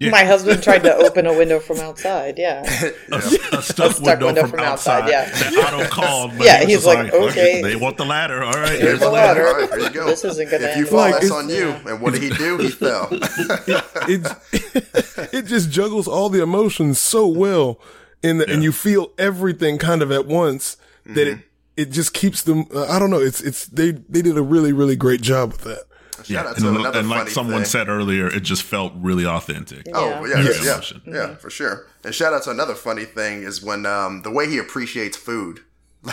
My husband tried to open a window from outside. Yeah. a, a stuck, stuck window, window from, from outside. outside, yeah. That Otto called. But Yeah, he he's just like, okay. They want the ladder. All right, Here's here's the the ladder. ladder. All right, there you go. This isn't gonna If you end fall, well. that's it's- on you. And what did he do? He fell. it it just juggles all the emotions so well in the, and you feel everything kind of at once that it it just keeps them uh, I don't know it's it's they they did a really really great job with that. Shout Yeah, out and, to and another like funny someone thing. said earlier, it just felt really authentic. Oh Yeah. yeah, Very yeah, emotion. yeah, for sure. And shout out to another funny thing is when um, the way he appreciates food.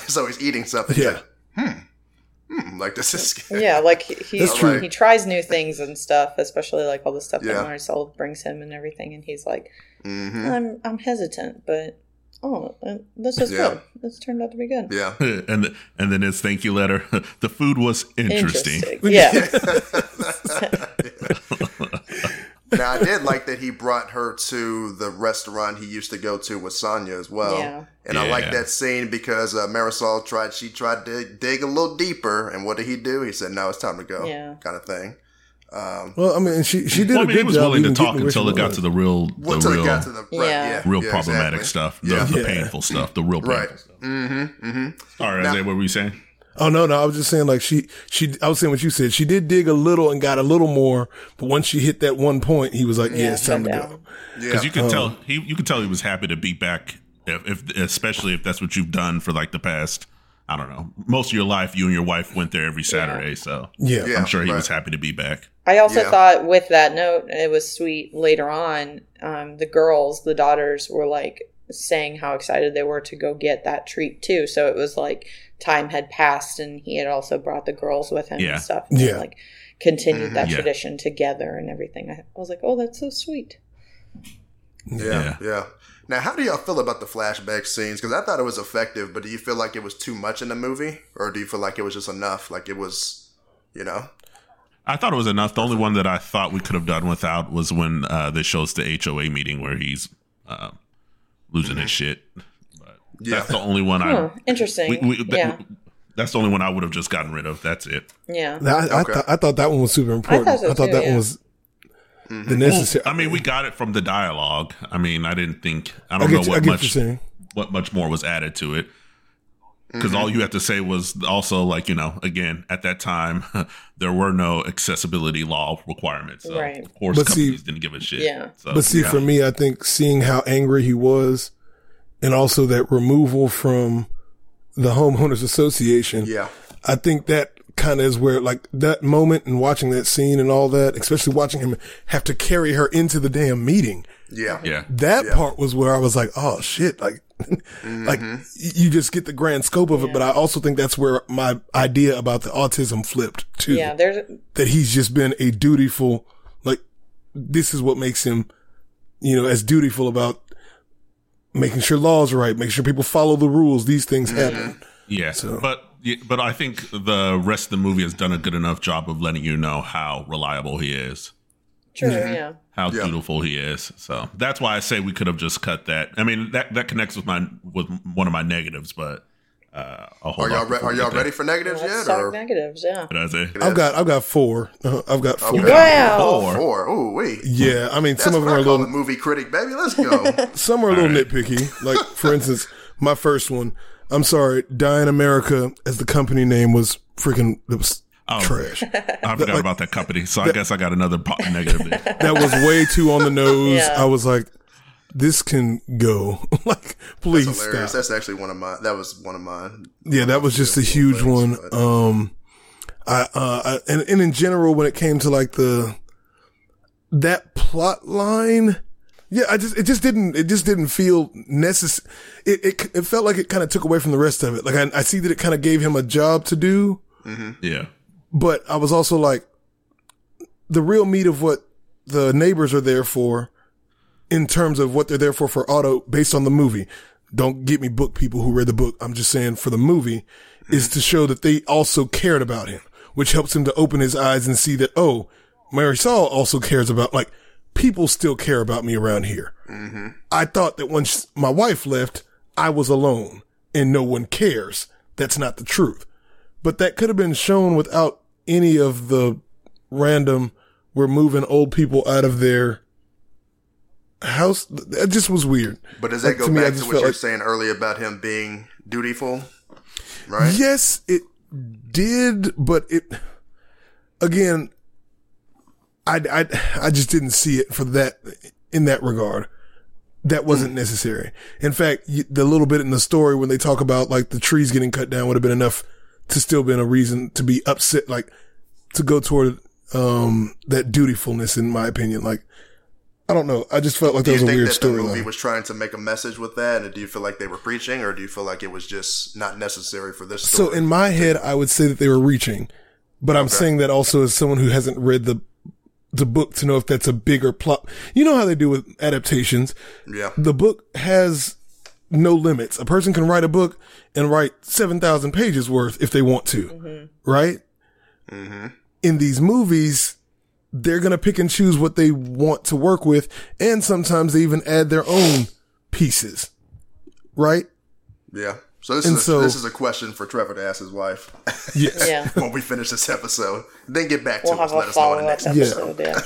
so he's eating something. He's Yeah. like, hmm, hmm, like this is. Yeah, like he he, he tries new things and stuff, especially like all the stuff Yeah. that Marisol brings him and everything, and he's like, hmm I'm I'm hesitant, but oh, this is Yeah. good. This turned out to be good. Yeah. and and then his thank you letter. The food was interesting. Yeah, Now I did like that he brought her to the restaurant he used to go to with Sonya as well. Yeah. And I like that scene because uh, Marisol tried. She tried to dig a little deeper, and what did he do? He said, "No, it's time to go." Yeah. kind of thing. Um, Well, I mean she she did Well, I a mean, good he was job willing to talk until it got was. to the real, the until real, got to the right, Yeah. yeah, real yeah, problematic exactly. stuff, the, Yeah. the painful stuff, the real painful Right. stuff. Mm-hmm. Mm-hmm. Sorry, Now- Isaiah, what were you saying? Oh no, no, I was just saying like she she I was saying what you said. She did dig a little and got a little more, but once she hit that one point, he was like, "Yeah, Yeah, it's time to shut go." Because you could tell he, you could tell he was happy to be back. If, if especially if that's what you've done for like the past, I don't know, most of your life. You and your wife went there every Saturday, so Yeah. Yeah. I'm sure he right. was happy to be back. I also Yeah. thought with that note, it was sweet. Later on, um, the girls, the daughters, were like saying how excited they were to go get that treat too. So it was like time had passed, and he had also brought the girls with him Yeah. and stuff. And Yeah. like continued that Yeah. tradition together and everything. I, I was like, oh, that's so sweet. Yeah, Yeah. Yeah. Now, how do y'all feel about the flashback scenes? Because I thought it was effective, but do you feel like it was too much in the movie, or do you feel like it was just enough? Like it was, you know? I thought it was enough. The only one that I thought we could have done without was when uh, they show us the HOA meeting where he's uh, losing his shit. But Yeah. That's the only one Oh, I. interesting. We, we, that- yeah, That's the only one I would have just gotten rid of. That's it. yeah. I, I, Okay. thought I thought that one was super important. I so thought, too, that yeah. one was Mm-hmm. the necessary. I mean, we got it from the dialogue. I mean, I didn't think. I I don't get, know you, what get what you're much what much more was added to it. Because all mm-hmm. you have to say was also like you know again at that time there were no accessibility law requirements. So Right. Of course, But see- companies didn't give a shit. Yeah. So, But see, yeah. for me, I think seeing how angry he was, and also that removal from the homeowners association, Yeah. I think that kind of is where like that moment and watching that scene and all that, especially watching him have to carry her into the damn meeting. Yeah. yeah, That Yeah. part was where I was like, oh shit, like, like mm-hmm. you just get the grand scope of it. But I also think that's where my idea about the autism flipped too. Yeah, there's That he's just been a dutiful, like, this is what makes him, you know, as dutiful about making sure laws are right, making sure people follow the rules. These things mm-hmm. happen. yeah. So- But yeah, but I think the rest of the movie has done a good enough job of letting you know how reliable he is. True, yeah. how Yeah. beautiful he is. So that's why I say we could have just cut that. I mean that that connects with my with one of my negatives, but uh, I'll hold Are y'all re- are y'all ready for negatives Let's yet? Or negatives, yeah. did I say? I've got I've got four. Uh, I've got four. Okay. Wow. Four. four. Ooh, wait. Yeah, I mean That's some of what them are a little movie critic, baby. Let's go. some are a little nitpicky. Like for instance, my first one. I'm sorry, Dye & Merika as the company name was freaking it was Oh. trash. I forgot about that company, so I guess I got another po- negative. That was way too on the nose. Yeah. I was like, this can go. like, please That's stop. That's actually one of my. That was one of mine. Yeah, that was just a huge one. Um, I, uh, I, and, and in general, when it came to like the, that plot line, yeah, I just, it just didn't, it just didn't feel necessary. It, it, it felt like it kind of took away from the rest of it. Like I, I see that it kind of gave him a job to do, mm-hmm. Yeah, but I was also like, the real meat of what the neighbors are there for in terms of what they're there for for Otto based on the movie. Don't get me book people who read the book. I'm just saying for the movie mm-hmm. is to show that they also cared about him, which helps him to open his eyes and see that, oh, Marisol also cares about, like, people still care about me around here. Mm-hmm. I thought that once my wife left, I was alone and no one cares. That's not the truth. But that could have been shown without any of the random, we're moving old people out of their house. That just was weird. But does that Like, go to me, back to what you were like- saying earlier about him being dutiful? Right. Yes, it did, but it again, I, I, I just didn't see it for that in that regard. That wasn't necessary. In fact, the little bit in the story when they talk about like the trees getting cut down would have been enough to still been a reason to be upset, like to go toward um that dutifulness. In my opinion, like I don't know, I just felt like Do that you was a think weird that the movie storyline. was trying to make a message with that, and do you feel like they were preaching, or do you feel like it was just not necessary for this So in my head, I would say that they were reaching, but I'm saying that also as someone who hasn't read the the book to know if that's a bigger plot. You know how they do with adaptations. yeah, The book has no limits. A person can write a book and write seven thousand pages worth if they want to, mm-hmm. right? Mm-hmm. In these movies, they're gonna pick and choose what they want to work with, and sometimes they even add their own pieces, right? yeah. So this And is a, so- this is a question for Trevor to ask his wife Yes. Yeah. when we finish this episode. Then get back to We'll us. Let us know follow the next. episode, yeah.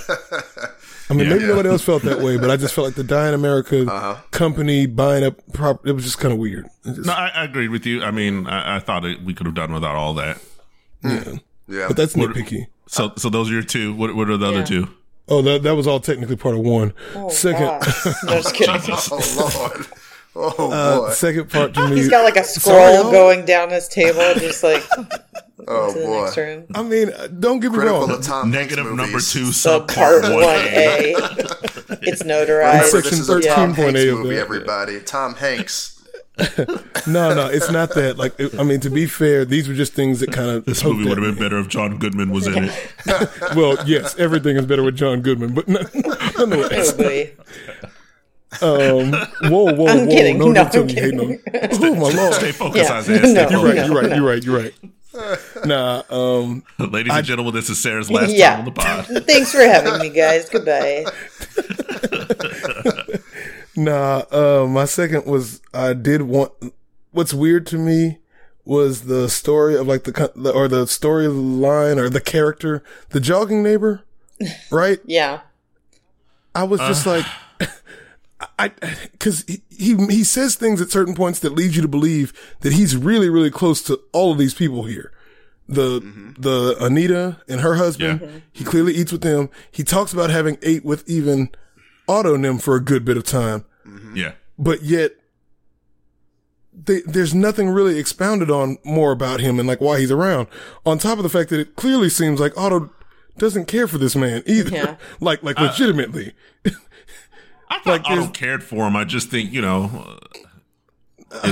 I mean, Yeah. maybe Yeah. nobody else felt that way, but I just felt like the Dye & Merika Uh-huh. company buying up prop. It was just kind of weird. Just- no, I, I agreed with you. I mean, I, I thought it, we could have done without all that. yeah. Yeah, But that's nitpicky. So, so those are your two. What, what are the other Yeah. two? Oh, that that was all technically part of one. Oh, Second, gosh. No, just kidding. oh lord, oh uh, boy, second part to me. He's got like a scroll y'all. going down his table, just like oh to the boy. next room. I mean, uh, don't get me Critical wrong. of Tom Negative Hanks number two, So subpart part one one A. A, it's Remember, notarized. Section this is a Tom 13.8 Hanks of movie. Everybody, Tom Hanks. No, no, it's not that. Like, it- I mean, to be fair, these were just things that kind of. This movie would have been better if John Goodman was in it. Well, yes, everything is better with John Goodman, but no, nonetheless. Oh, boy. Um, whoa, whoa, I'm whoa! kidding. No, No, don't I'm me you hating on. Oh my lord! Stay focused, Yeah. Isaiah. Stay No. You're right. focused. You're right. You're right. You're right. Nah. Um. Ladies and gentlemen, this is Sarah's last Yeah. time on the pod. Thanks for having me, guys. Goodbye. Nah, uh, my second was I did want. What's weird to me was the story of like the the- or the storyline or the character, the jogging neighbor, right? Yeah. I was just like, I because he, he he says things at certain points that lead you to believe that he's really really close to all of these people here. The mm-hmm. the Anita and her husband, Yeah. he clearly eats with them. He talks about having ate with even Otto and them for a good bit of time mm-hmm. Yeah. but yet they, there's nothing really expounded on more about him and like why he's around. On top of the fact that it clearly seems like Otto doesn't care for this man either. Yeah. like like uh, legitimately. I thought Like, Otto there's- cared for him. I just think, you know,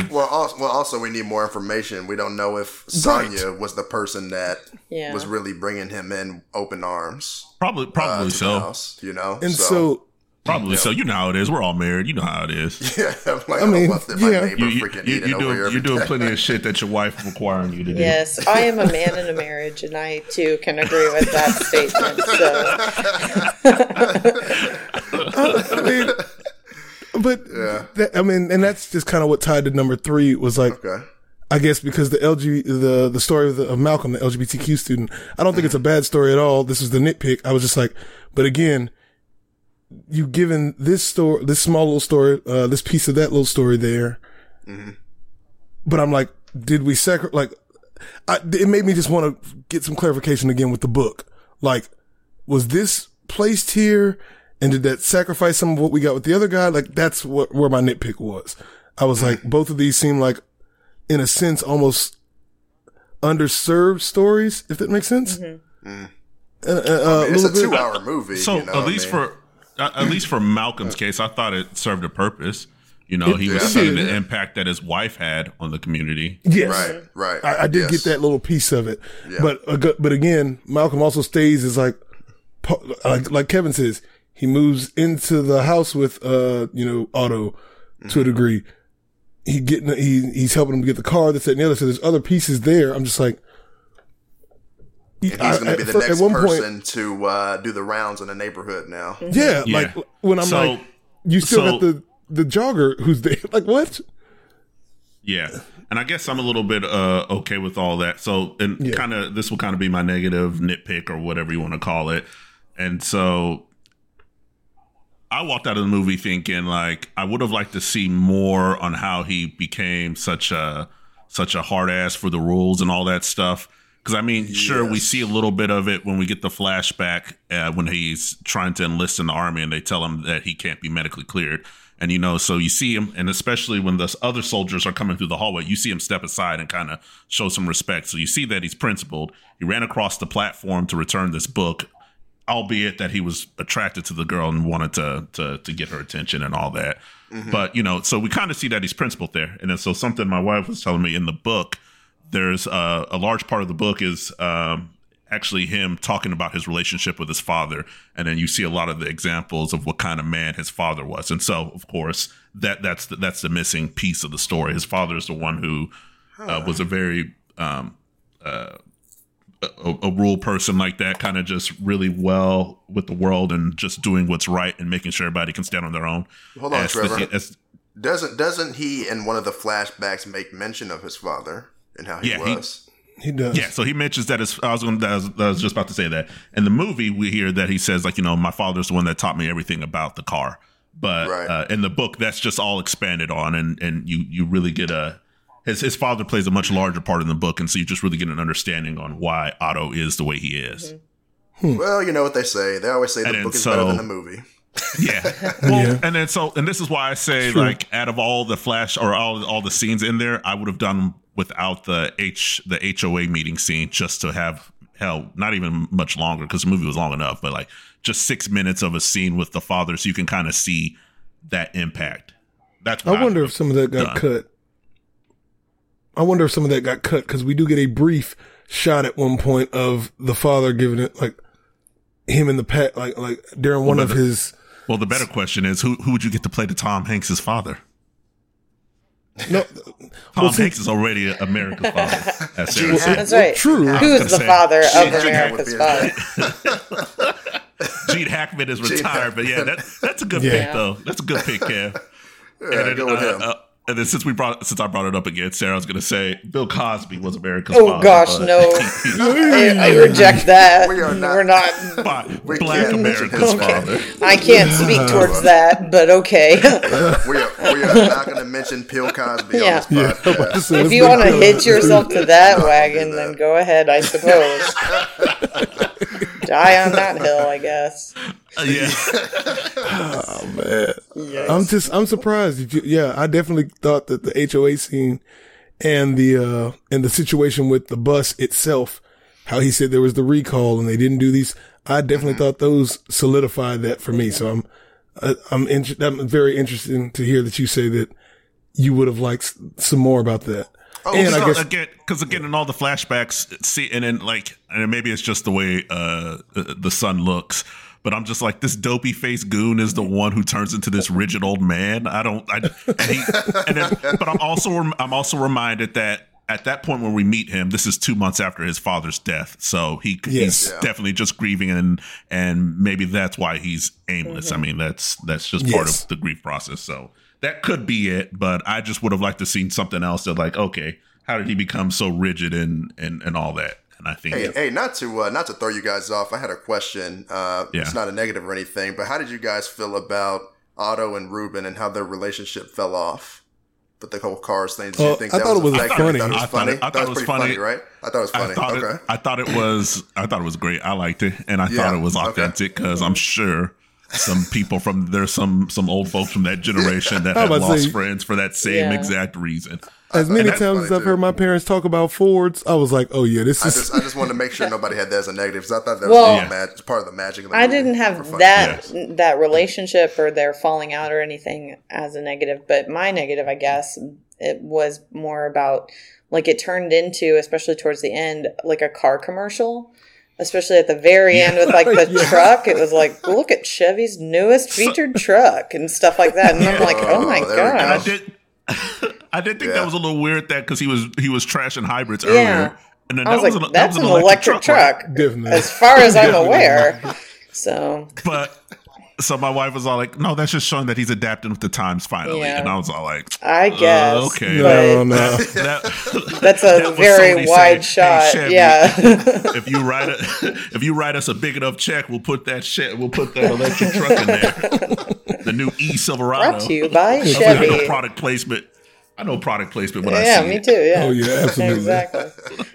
Well, also, well, also we need more information. We don't know if Sonya was the person that Yeah. was really bringing him in open arms probably uh, probably to the so. house. You know, And so, Probably so. You know how it is. We're all married. You know how it is. Yeah, I'm like, I I mean, mean, that my yeah. You, you, you, you over doing, you're doing day. plenty of shit that your wife requiring you to do. Yes, I am a man in a marriage, and I too can agree with that statement. So, I mean, but Yeah. that, I mean, and that's just kind of what tied to number three was like. Okay. I guess because the LG the the story of, the, of Malcolm, the LGBTQ student, I don't think it's a bad story at all. This is the nitpick. I was just like, but again, you given this story, this small little story, uh, this piece of that little story there, but I'm like, did we sacri- like? I, it made me just want to get some clarification again with the book. Like, was this placed here, and did that sacrifice some of what we got with the other guy? Like, that's what where my nitpick was. I was like, both of these seem like in a sense, almost underserved stories, if that makes sense. Uh, uh, uh, I mean, it's a little bit- two-hour movie. So you know, at I least mean, for uh, at least for Malcolm's case, I thought it served a purpose. You know, he was it seeing the impact that his wife had on the community. yes, right, right. I, I did yes. get that little piece of it, but uh, but again, Malcolm also stays as like, like like Kevin says, he moves into the house with uh you know Otto to a Mm-hmm. degree. He getting he he's helping him get the car. That's that, and the other. So there's other pieces there. I'm just like. And he's going to be the next person to uh, do the rounds in the neighborhood now. Yeah, Yeah. like when I'm So- like, you still so- got the the jogger who's there. Like what? Yeah. And I guess I'm a little bit uh, okay with all that. So, and Yeah. kind of this will kind of be my negative nitpick or whatever you want to call it. And so I walked out of the movie thinking like I would have liked to see more on how he became such a such a hard ass for the rules and all that stuff. Because I mean, sure, we see a little bit of it when we get the flashback uh, when he's trying to enlist in the army, and they tell him that he can't be medically cleared. And you know, so you see him, and especially when the other soldiers are coming through the hallway, you see him step aside and kind of show some respect. So you see that he's principled. He ran across the platform to return this book, albeit that he was attracted to the girl and wanted to to to get her attention and all that. But you know, so we kind of see that he's principled there. And then so something my wife was telling me in the book, there's uh, a large part of the book is um, actually him talking about his relationship with his father, and then you see a lot of the examples of what kind of man his father was. And so, of course, that that's the, that's the missing piece of the story. His father is the one who uh, was a very um, uh, a, a rule person like that, kind of just really well with the world and just doing what's right and making sure everybody can stand on their own. Hold on, As the- Trevor. as- Doesn't doesn't he in one of the flashbacks make mention of his father and how he Yeah, he- was? He does. Yeah, so he mentions that his, I was going. I was, I was just about to say that in the movie we hear that he says like you know my father's the one that taught me everything about the car, but Right. uh, in the book that's just all expanded on, and and you you really get a his his father plays a much larger part in the book, and so you just really get an understanding on why Otto is the way he is. Mm-hmm. Hmm. Well, you know what they say. They always say the And book is so- better than the movie. Yeah. Well, Yeah. and then so, and this is why I say, True. like, out of all the flash or all all the scenes in there, I would have done without the H the HOA meeting scene just to have hell, not even much longer because the movie was long enough, but like just six minutes of a scene with the father, so you can kind of see that impact. That's what I wonder would if some of that got done. cut. I wonder if some of that got cut because we do get a brief shot at one point of the father giving it like him in the pet, like like during one of the- his. Well, the better question is who who would you get to play the Tom Hanks's father? No, Tom well, see- Hanks is already America's father. As Sarah. That's right. True. Who's the say, father of Hackman America's be father? Gene Hackman is retired, but yeah, that, that's a good Yeah. pick though. That's a good pick, Kev. Yeah, and, then, go with uh, him. uh, and then since we brought since I brought it up again, Sarah was going to say Bill Cosby was America's Oh father. gosh, no! I, I reject that. We are not- We're not. But We Black can't America's Okay. father. I can't speak towards that, but okay. we are we are not going to mention Bill Cosby Yeah. on this podcast. if you want to hitch yourself to that wagon, then go ahead. I suppose. Die on that hill, I guess. Uh, yeah, Oh man, I'm just I'm surprised. That you, yeah, I definitely thought that the HOA scene and the uh and the situation with the bus itself, how he said there was the recall and they didn't do these. I definitely Mm-hmm. thought those solidified that for me. So I'm I, I'm inter- I'm very interested to hear that you say that you would have liked some more about that. Oh, and I guess again, because again, in all the flashbacks, see, and then like, and maybe it's just the way uh, the sun looks, but I'm just like this dopey face goon is the one who turns into this rigid old man. I don't. I and he and then, but I'm also I'm also reminded that at that point when we meet him, this is two months after his father's death, so he Yes. he's Yeah. definitely just grieving, and and maybe that's why he's aimless. I mean, that's that's just part Yes. of the grief process. So that could be it, but I just would have liked to seen something else that like, okay, how did he become so rigid and and and all that? And I think Hey, hey, not to uh, not to throw you guys off. I had a question. Uh, Yeah. It's not a negative or anything, but how did you guys feel about Otto and Ruben and how their relationship fell off? But the whole cars thing. Did you think I that thought it was effective? funny. You thought it was I thought funny. it- I thought it was pretty funny. right? I thought it was funny. I thought okay. it. I thought it was. I thought it was great. I liked it, and I Yeah, thought it was authentic because I'm sure some people from there's some some old folks from that generation that have was about to lost say- friends for that same Yeah. exact reason. As many that's times as I've too. heard my parents talk about Fords, I was like, "Oh yeah, this I is." just I just wanted to make sure nobody had that as a negative because I thought that Well- was all mag- part of the magic of the I movie didn't have funny. that that relationship or their falling out or anything as a negative, but my negative, I guess, it was more about like it turned into, especially towards the end, like a car commercial. Especially at the very end with like the truck, it was like, look at Chevy's newest featured truck and stuff like that. And I'm like, oh my Oh, there we go. And I gosh. did. I did think Yeah. that was a little weird that because he was he was trashing hybrids Yeah. earlier, and then I was that like, was an, that's that an was electric, truck, right? Definitely. as far as I'm aware. So But so my wife was all like, "No, that's just showing that he's adapting with the times finally," Yeah. and I was all like, I guess. Uh, okay. no, but no. that, that's a that very Sony wide saying, "Hey, shot. Chevy, yeah. if you write a, if you write us a big enough check, we'll put that shit. We'll put that electric truck in there. The new E Silverado. Brought to you by I know Chevy. product placement. I know product placement when I Yeah, see me it. too. Yeah. Oh yeah, absolutely. exactly.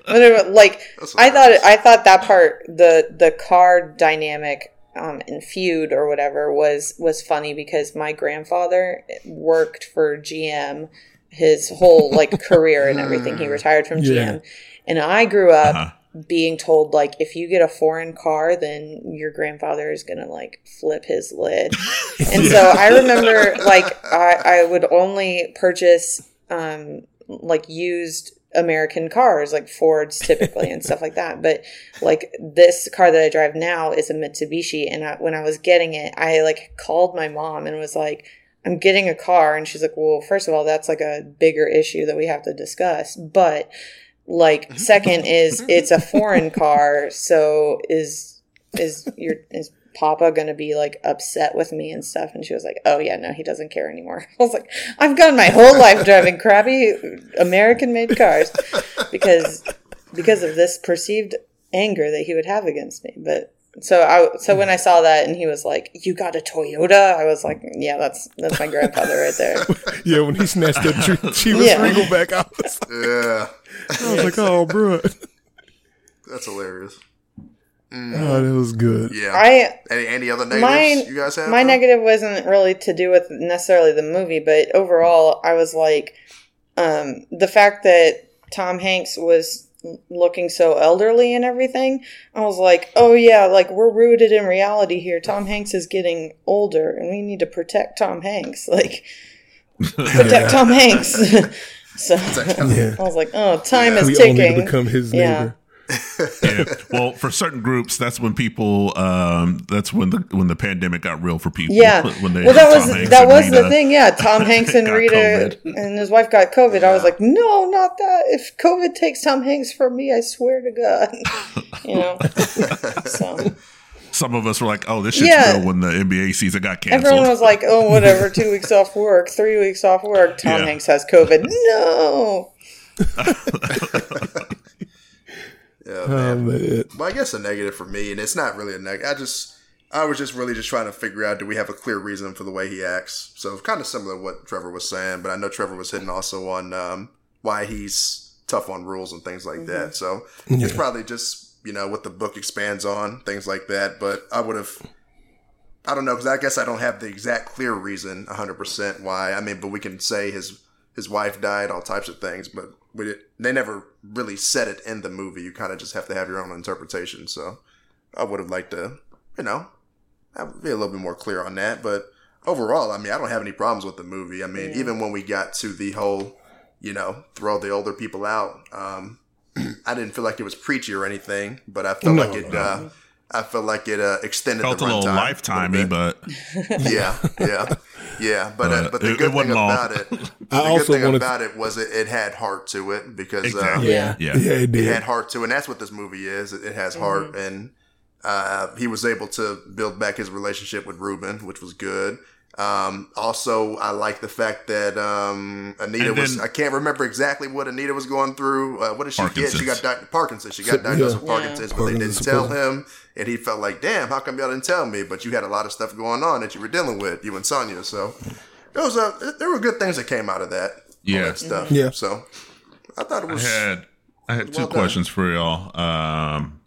But it, like I thought. I thought that part, the the car dynamic um, and feud or whatever was was funny because my grandfather worked for GM his whole like career and everything. He retired from Yeah. GM, and I grew up. Uh-huh. Being told like if you get a foreign car, then your grandfather is gonna like flip his lid, and so I remember like I, I would only purchase um, like used American cars, like Fords typically and stuff like that. But like this car that I drive now is a Mitsubishi, and I, when I was getting it, I like called my mom and was like, "I'm getting a car," and she's like, "Well, first of all, that's like a bigger issue that we have to discuss, but." Like second is it's a foreign car, so is is your is Papa gonna be like upset with me and stuff? And she was like, Oh yeah, no, he doesn't care anymore. I was like, I've gone my whole life driving crappy American made cars because because of this perceived anger that he would have against me. But so I so when I saw that and he was like, You got a Toyota, I was like, Yeah, that's that's my grandfather right there. Yeah, when he snatched that tree, Chivas Yeah. Regal back out, like, Yeah, I was like, "Oh, bro, that's hilarious. Oh, that was good." Yeah. I any, any other negatives Mine- you guys have? My though? negative wasn't really to do with necessarily the movie, but overall, I was like, um, the fact that Tom Hanks was looking so elderly and everything. I was like, oh yeah, like we're rooted in reality here. Tom Hanks is getting older, and we need to protect Tom Hanks. Like, protect Tom Hanks. so Yeah, I was like, oh, time is we all need ticking. to become his Yeah. neighbor. Yeah. Well, for certain groups, that's when people. Um, that's when the when the pandemic got real for people. Yeah. When they well, that Tom was Hanks that was the Rita thing. Yeah, Tom Hanks and Rita COVID. and his wife got COVID. I was like, no, not that. If COVID takes Tom Hanks from me, I swear to God. You know. so Some of us were like, "Oh, this shit's Yeah. real." When the NBA season got canceled, everyone was like, oh, whatever. Two weeks off work, three weeks off work. Tom Yeah. Hanks has COVID. No. Yeah, Oh, man. man. Well, I guess a negative for me, and it's not really a negative. I just, I was just really just trying to figure out do we have a clear reason for the way he acts. So kind of similar to what Trevor was saying, but I know Trevor was hitting also on um, why he's tough on rules and things like that. So it's probably just you know what the book expands on things like that. But I would have. I don't know because I guess I don't have the exact clear reason 100% why. I mean, but we can say his his wife died, all types of things, but we, they never really said it in the movie. You kind of just have to have your own interpretation. So I would have liked to, you know, have- be a little bit more clear on that. But overall, I mean, I don't have any problems with the movie. I mean, even when we got to the whole, you know, throw the older people out, um, I didn't feel like it was preachy or anything, but I felt No, like it. no. Uh, I feel like it uh, extended Felt the a little runtime lifetimey, bit. but yeah, yeah, yeah. But uh, But but the it- good it thing long. about it, the I good also thing wanted- about it was it, it had heart to it because Exactly. uh, Yeah. yeah, Yeah, it it did. had heart to it. And that's what this movie is. It, it has heart, and uh, he was able to build back his relationship with Ruben, which was good. Um, also, I like the fact that um, Anita And was. I can't remember exactly what Anita was going through. Uh, what did she get? She got di- Parkinson's. She got diagnosed Yeah. with Parkinson's, but they didn't tell him, and he felt like, "Damn, how come y'all didn't tell me?" But you had a lot of stuff going on that you were dealing with, you and Sonya. So there was a there were good things that came out of that. Yeah. that stuff. Yeah. So I thought it I was. had I had two done. questions for y'all. Um,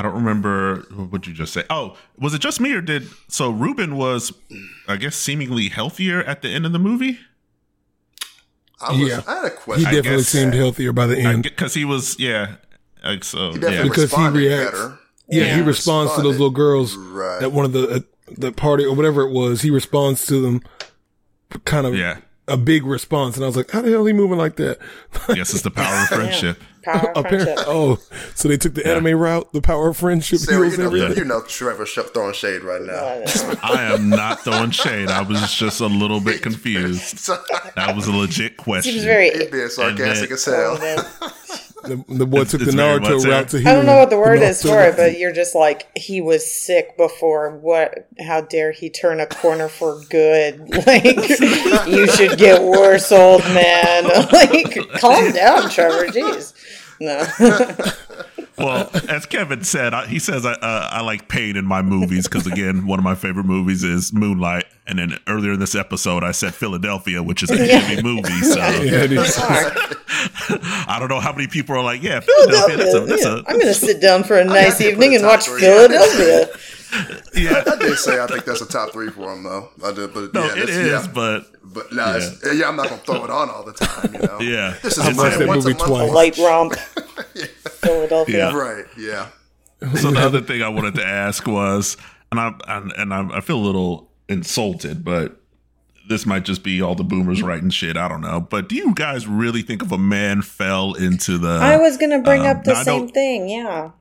I don't remember what you just say. Oh, was it just me or did so? Ruben was, I guess, seemingly healthier at the end of the movie I, was, Yeah. I had a question. He definitely guess- seemed healthier by the end. because he was, yeah, like so, He yeah. Because he reacts- better. Yeah, he Yeah. responds to those little girls Right. at one of the uh, the party or whatever it was. He responds to them, kind of Yeah. a big response, and I was like, "How the hell he moving like that?" Yes, it's the power of friendship. Power of Apparently, friendship. oh, so they took the anime route, the power of friendship Sarah, heals you know, everything. you know Trevor sh- throwing shade right now. I am not throwing shade. I was just a little bit confused. That was a legit question. Seems very. he's being sarcastic then- as hell. The, the boy took the It's very Naruto route to I don't know what the word is for it, but you're just like he was sick before. What? How dare he turn a corner for good? Like you should get worse, old man. Like calm down, Trevor. Jeez. No. Well, as Kevin said, I, he says I, uh, I like pain in my movies because again, one of my favorite movies is Moonlight, and then earlier in this episode, I said Philadelphia, which is a heavy movie. So Yeah, it is. I don't know how many people are like, yeah, Philadelphia. That's a, that's Yeah, a I'm going to sit down for a nice evening a and watch three. Philadelphia. yeah. I did say I think that's a top three for him though. I did, but No, yeah, it that's- is, yeah. but But no, yeah. yeah, I'm not gonna throw it on all the time. You know. Yeah. This is I a watched that a movie twice. one. Light romp. Philadelphia. Yeah. Right. Yeah. So the other thing I wanted to ask was, and I and, and I, I feel a little insulted, but this might just be all the boomers writing shit. I don't know. But do you guys really think if a man fell into the I was going to bring Um, up the same thing. Yeah.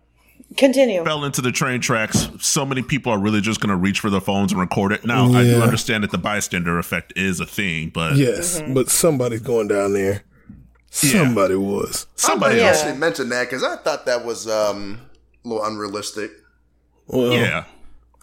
Continue. fell into the train tracks, so many people are really just going to reach for their phones and record it. Now, I do understand that the bystander effect is a thing, but Yes, but somebody's going down there. Somebody was. somebody I Yeah. else, actually mentioned that because I thought that was um, a little unrealistic. Well, yeah.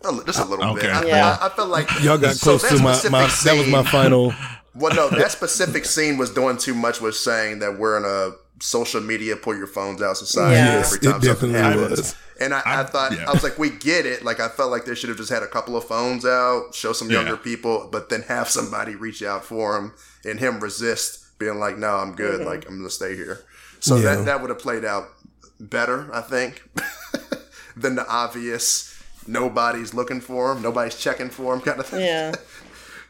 A li- Just a little Okay. bit. I, Yeah. I, I felt like y'all got so close that to my, specific my that was my final. Well, no, that specific scene was doing too much. Was saying that we're in a social media pull your phones out society Yeah. Yes, every it time something definitely happens. was. And I, I, I- thought yeah. I was like, we get it. Like I felt like they should have just had a couple of phones out, show some younger Yeah. people, but then have somebody reach out for him and him resist, being like, "No, I'm good. Mm-hmm. Like I'm gonna stay here." So Yeah. that that would have played out better, I think, than the obvious nobody's looking for him, nobody's checking for him kind of thing. Yeah.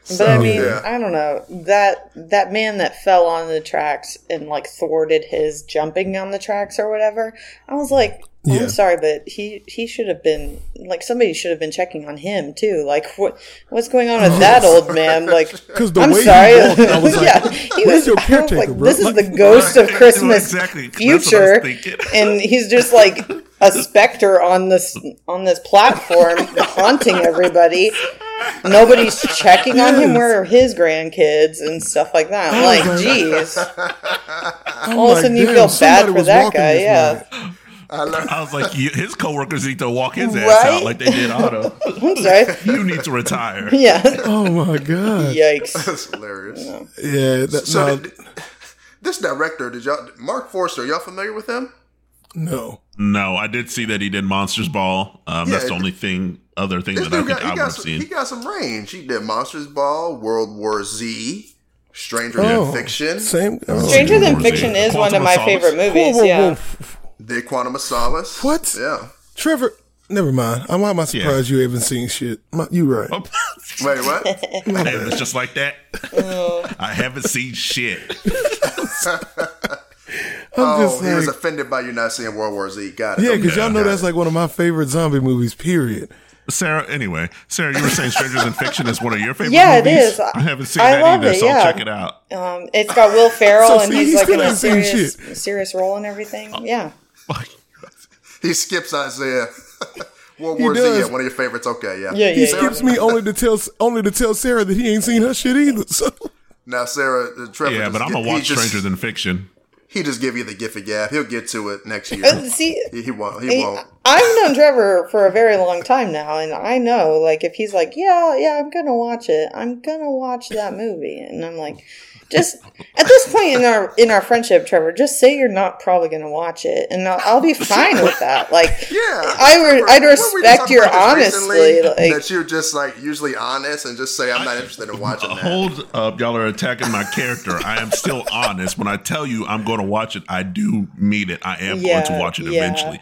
So, But I mean, yeah. I don't know that that man that fell on the tracks and like thwarted his jumping on the tracks or whatever. I was like, oh, I'm sorry, but he he should have been like somebody should have been checking on him too. Like what what's going on with that old man? Like, 'Cause the I'm way he sorry. walked, I was like, yeah, he was. your I was caretaker, like, bro?" this is the ghost of Christmas Exactly. That's what I was future, and he's just like a specter on this on this platform haunting everybody. Nobody's checking on him. Yes. Where are his grandkids and stuff like that? I'm oh like, jeez. I'm All oh of a like, sudden, you feel bad for that guy. Yeah, night. I I was like, you, his coworkers need to walk his ass Right? out like they did Otto. I'm sorry. you need to retire. Yeah. Oh my god. Yikes. Oh, that's hilarious. Yeah. That, So no, did, this director, did y'all Marc Forster? Y'all familiar with him? no. No, I did see that he did Monsters Ball. Um, that's the only thing, other thing that I dude think got, I he, would got have some, seen. he got some range. He did Monsters Ball, World War Z, Stranger Oh, Than Fiction, Same. Oh. Stranger Than Whoa, Fiction is one of my Solace? favorite Whoa, movies. whoa, Yeah. whoa. did Quantum of Solace. What? Yeah. Trevor. Never mind. I'm why am I surprised you haven't seen shit? My, you right. Oh, Wait, what? it's just like that. I haven't seen shit. I'm oh, just he was offended by you not seeing World War Z. Got it. yeah, because Okay, y'all know got that's it. like one of my favorite zombie movies. Period. Sarah, anyway, Sarah, you were saying Stranger Than Fiction is one of your favorite movies? Yeah, it movies? is. I haven't seen I that love either, it, so yeah. I'll check it out. Um, it's got Will Ferrell So and see, he's he like in a serious, shit. serious role and everything. Yeah. He skips Isaiah. World He War Z, yeah, one of your favorites. Okay, yeah. Yeah, He yeah, skips me only to tell only to tell Sarah that he ain't seen her shit either. So Now, Sarah, uh, Trevor. Yeah, just but I'm gi- gonna he watch just- Stranger Than Fiction. He just give you the gift of gab. He'll get to it next year. Uh, See, he, he won't. He I- won't. I've known Trevor for a very long time now, and I know, like, if he's like, "Yeah, yeah, I'm gonna watch it. I'm gonna watch that movie," and I'm like, just at this point in our in our friendship, Trevor, just say you're not probably gonna watch it, and I'll, I'll be fine with that. Like, Yeah, I would, Trevor, I'd weren't we just respect your honesty. Like, that you're just like usually honest and just say I'm not interested in watching that. Hold up, y'all are attacking my character. I am still honest. When I tell you I'm going to watch it, I do mean it. I am going to watch it yeah. eventually.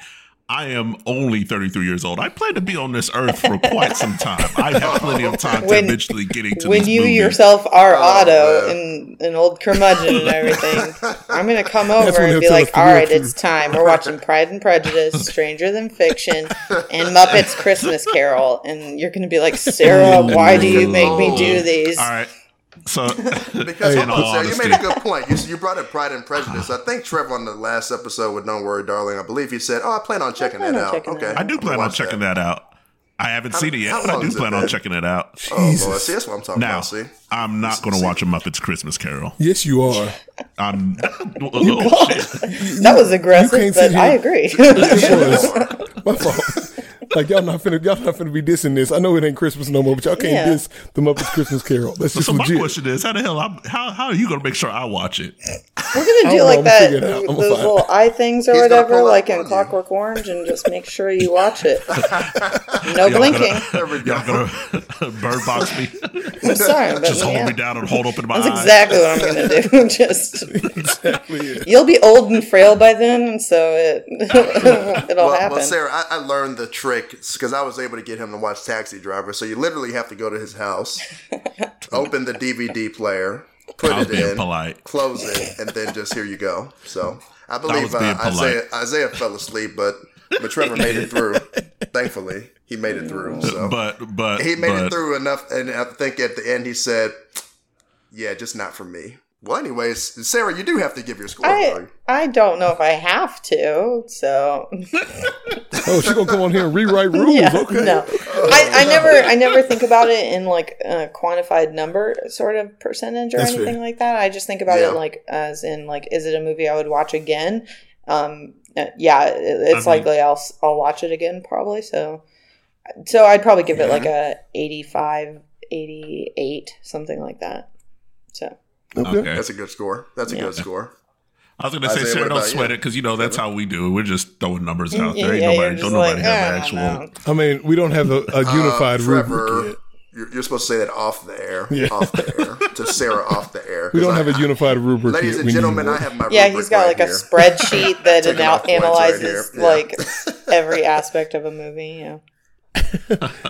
I am only 33 years old. I plan to be on this earth for quite some time. I have plenty of time to When- eventually getting to when these you movies. yourself are Oh, Otto and an old curmudgeon and everything, I'm gonna come over and be like, us the "All real right, truth." it's time. We're watching Pride and Prejudice, Stranger Than Fiction, and Muppets Christmas Carol." And you're gonna be like, "Sarah, why do you make me do these?" All right. So, Because in hold all on, you made a good point. You, you brought up Pride and Prejudice. I think Trevor on the last episode with Don't Worry, Darling, I believe he said, "Oh, I plan on checking plan that on out." checking okay, that I do plan on checking that. that out. I haven't seen it yet, but I do plan on been? checking it out. Oh, Lord. Jesus. See, that's what I'm talking Now, about. See, I'm not going to watch a Muppets Christmas Carol. yes, you are. I'm. Oh, shit. That was aggressive, can't but I agree. My fault. Like y'all not finna y'all not finna be dissing this. I know it ain't Christmas no more, but y'all can't Yeah. diss the Muppets Christmas Carol. That's just So my legit. question is, how the hell? I'm, how how are you going to make sure I watch it? We're gonna do know, like I'm that, figure it out. I'm gonna those find little eye things or He's whatever, like on in you. Clockwork Orange, and just make sure you watch it. No Y'all blinking. there we Y'all gonna bird box me? I'm sorry, but Just hold yeah. me down and hold open my eyes. That's eyes. exactly what I'm gonna do. Just exactly you'll be old and frail by then, and so it it'll Well, happen. well, Sarah, I, I learned the trick because I was able to get him to watch Taxi Driver. So you literally have to go to his house, open the DVD player, put it in, polite. close it, and then just here you go. So I was believe uh. Isaiah, Isaiah fell asleep, but but Trevor made it through. Thankfully, he made it through. So But but he made but, it through enough, and I think at the end he said, "Yeah, just not for me." Well, anyways, Sarah, you do have to give your score. I though. I don't know if I have to, so Oh, she gonna come on here and rewrite rules. yeah, okay. no. I, I never I never think about it in like a quantified number sort of percentage or That's anything fair. like that. I just think about Yeah. it like as in like is it a movie I would watch again? Um, uh, yeah, it, it's I mean- likely I'll s- I'll watch it again probably. So so I'd probably give it like a 85, 88, something like that. So Okay. Okay. That's a good score. That's a Yeah. good score. I was gonna say, Isaiah, Sarah, don't sweat you? it because you know that's how we do it. We're just throwing numbers out yeah, there. Ain't yeah, nobody, don't just nobody like, have "Ah, an actual. no." I mean, we don't have a, a unified Uh, rubric Trevor, yet. you're, you're supposed to say that off the air. Yeah. Off the air. To Sarah off the air. We don't 'Cause have a unified rubric Ladies yet. and We gentlemen. I have my Yeah, rubric he's got right like a spreadsheet that Taking anal- right analyzes. Yeah. like every aspect of a movie. Yeah.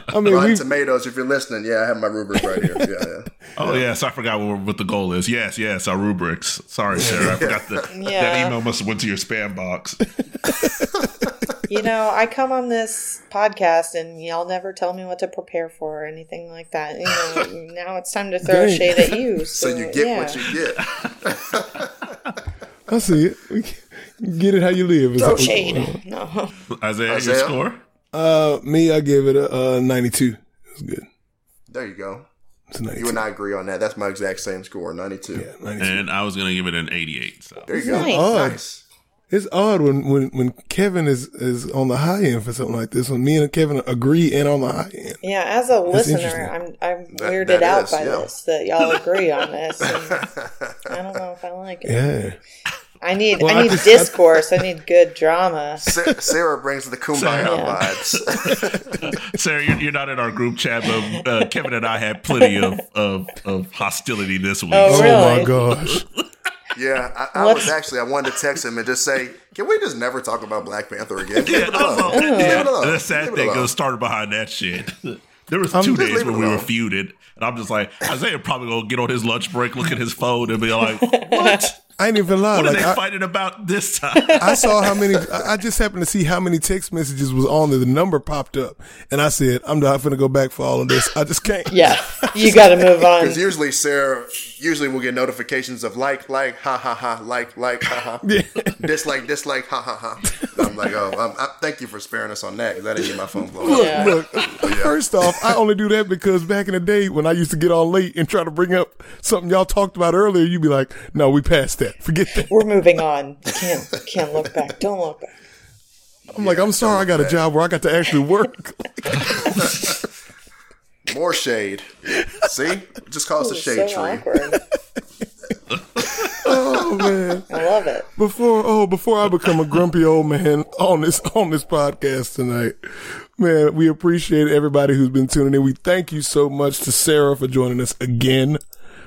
I mean, Rotten we Tomatoes, if you're listening, yeah, I have my rubric right here. Yeah, yeah. Oh yes, I forgot what, what the goal is. Yes, yes, our rubrics. Sorry, Sarah, I forgot that. Yeah. That email must have went to your spam box. You know, I come on this podcast and y'all never tell me what to prepare for or anything like that. You know, now it's time to throw Dang. shade at you. So So, you get yeah. what you get. I see it. Get it how you live. throw It's- shade. No. Isaiah, your Isaiah? score? Uh, me, I gave it a, uh 92. It's good. There you go. It's a 92. You and I agree on that. That's my exact same score, 92. yeah, 92. And I was gonna give it an 88. So There you go. Nice. Odd. Nice. It's odd when, when, when Kevin is, is on the high end for something like this. When me and Kevin agree and on the high end. Yeah, as a listener. I'm I'm That- weirded that out is, by yeah. this that y'all agree on this. And I don't know if I like it. Yeah. I need Well, I I need just- discourse. I need good drama. Sarah brings the kumbaya Yeah. vibes. Sarah, you're, you're not in our group chat, but uh, Kevin and I had plenty of, of, of hostility this week. Oh, Oh my gosh. yeah, I, I was actually, I wanted to text him and just say, can we just never talk about Black Panther again? Yeah, Leave it alone. also, yeah, the sad thing alone. goes started behind that shit. There was I'm- two days leave it when we were feuded, and I'm just like, Isaiah probably gonna get on his lunch break, look at his phone, and be like, "What? I ain't even lying. What are they I, fighting about this time?" I saw how many. I I just happened to see how many text messages was on there. The number popped up, and I said, "I'm not going to go back for all of this. I just can't." Yeah, you got to move on. Because usually Sarah, usually we'll get notifications of like, like, ha ha ha, like, like, ha ha, Yeah. dislike, dislike, ha ha ha. I'm I'm like, oh, um, I, thank you for sparing us on that because I didn't need my phone blown up. Yeah. Look, first off, I only do that because back in the day when I used to get on late and try to bring up something y'all talked about earlier, you'd be like, "No, we passed that. Forget that." We're moving on. Can't can't look back. Don't look back. I'm like, I'm sorry, I got a job where I got to actually work. More shade. See? Just call us a so shade tree. awkward. oh man. I love it. Before oh, before I become a grumpy old man on this on this podcast tonight, man, we appreciate everybody who's been tuning in. We thank you so much to Sarah for joining us again.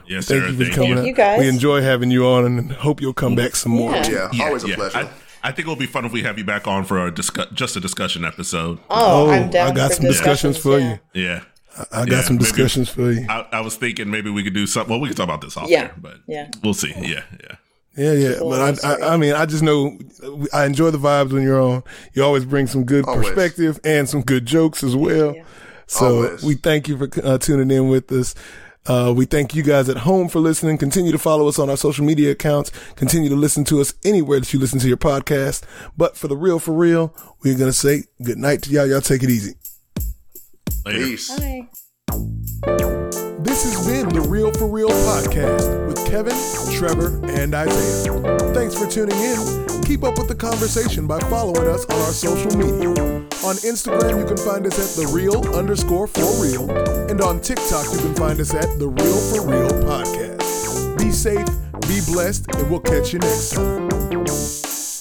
Yes, Thank Sarah. you for Thank coming you. out. you, guys. We enjoy having you on and hope you'll come back some more. Yeah. Yeah, always a pleasure. I, I think it'll be fun if we have you back on for a discuss, just a discussion episode. Oh, Oh, I'm down I got for some discussions for yeah. you. Yeah. I got Yeah, some maybe- discussions for you. I, I was thinking maybe we could do something. Well, we can talk about this off Yeah. air, but Yeah. we'll see. Yeah, yeah. Yeah, yeah. But I, I, I mean, I just know I enjoy the vibes when you're on. You always bring some good Always. perspective and some good jokes as well. Yeah. So Always. we thank you for uh, tuning in with us. Uh, we thank you guys at home for listening. Continue to follow us on our social media accounts. Continue to listen to us anywhere that you listen to your podcast. But for the real, for real, we're going to say good night to y'all. Y'all take it easy. Later. Peace. Bye. This has been the Real for Real podcast with Kevin, Trevor, and Isaiah. Thanks for tuning in. Keep up with the conversation by following us on our social media. On Instagram, you can find us at the real underscore for real, and on TikTok, you can find us at the Real for Real podcast. Be safe, be blessed, and we'll catch you next time.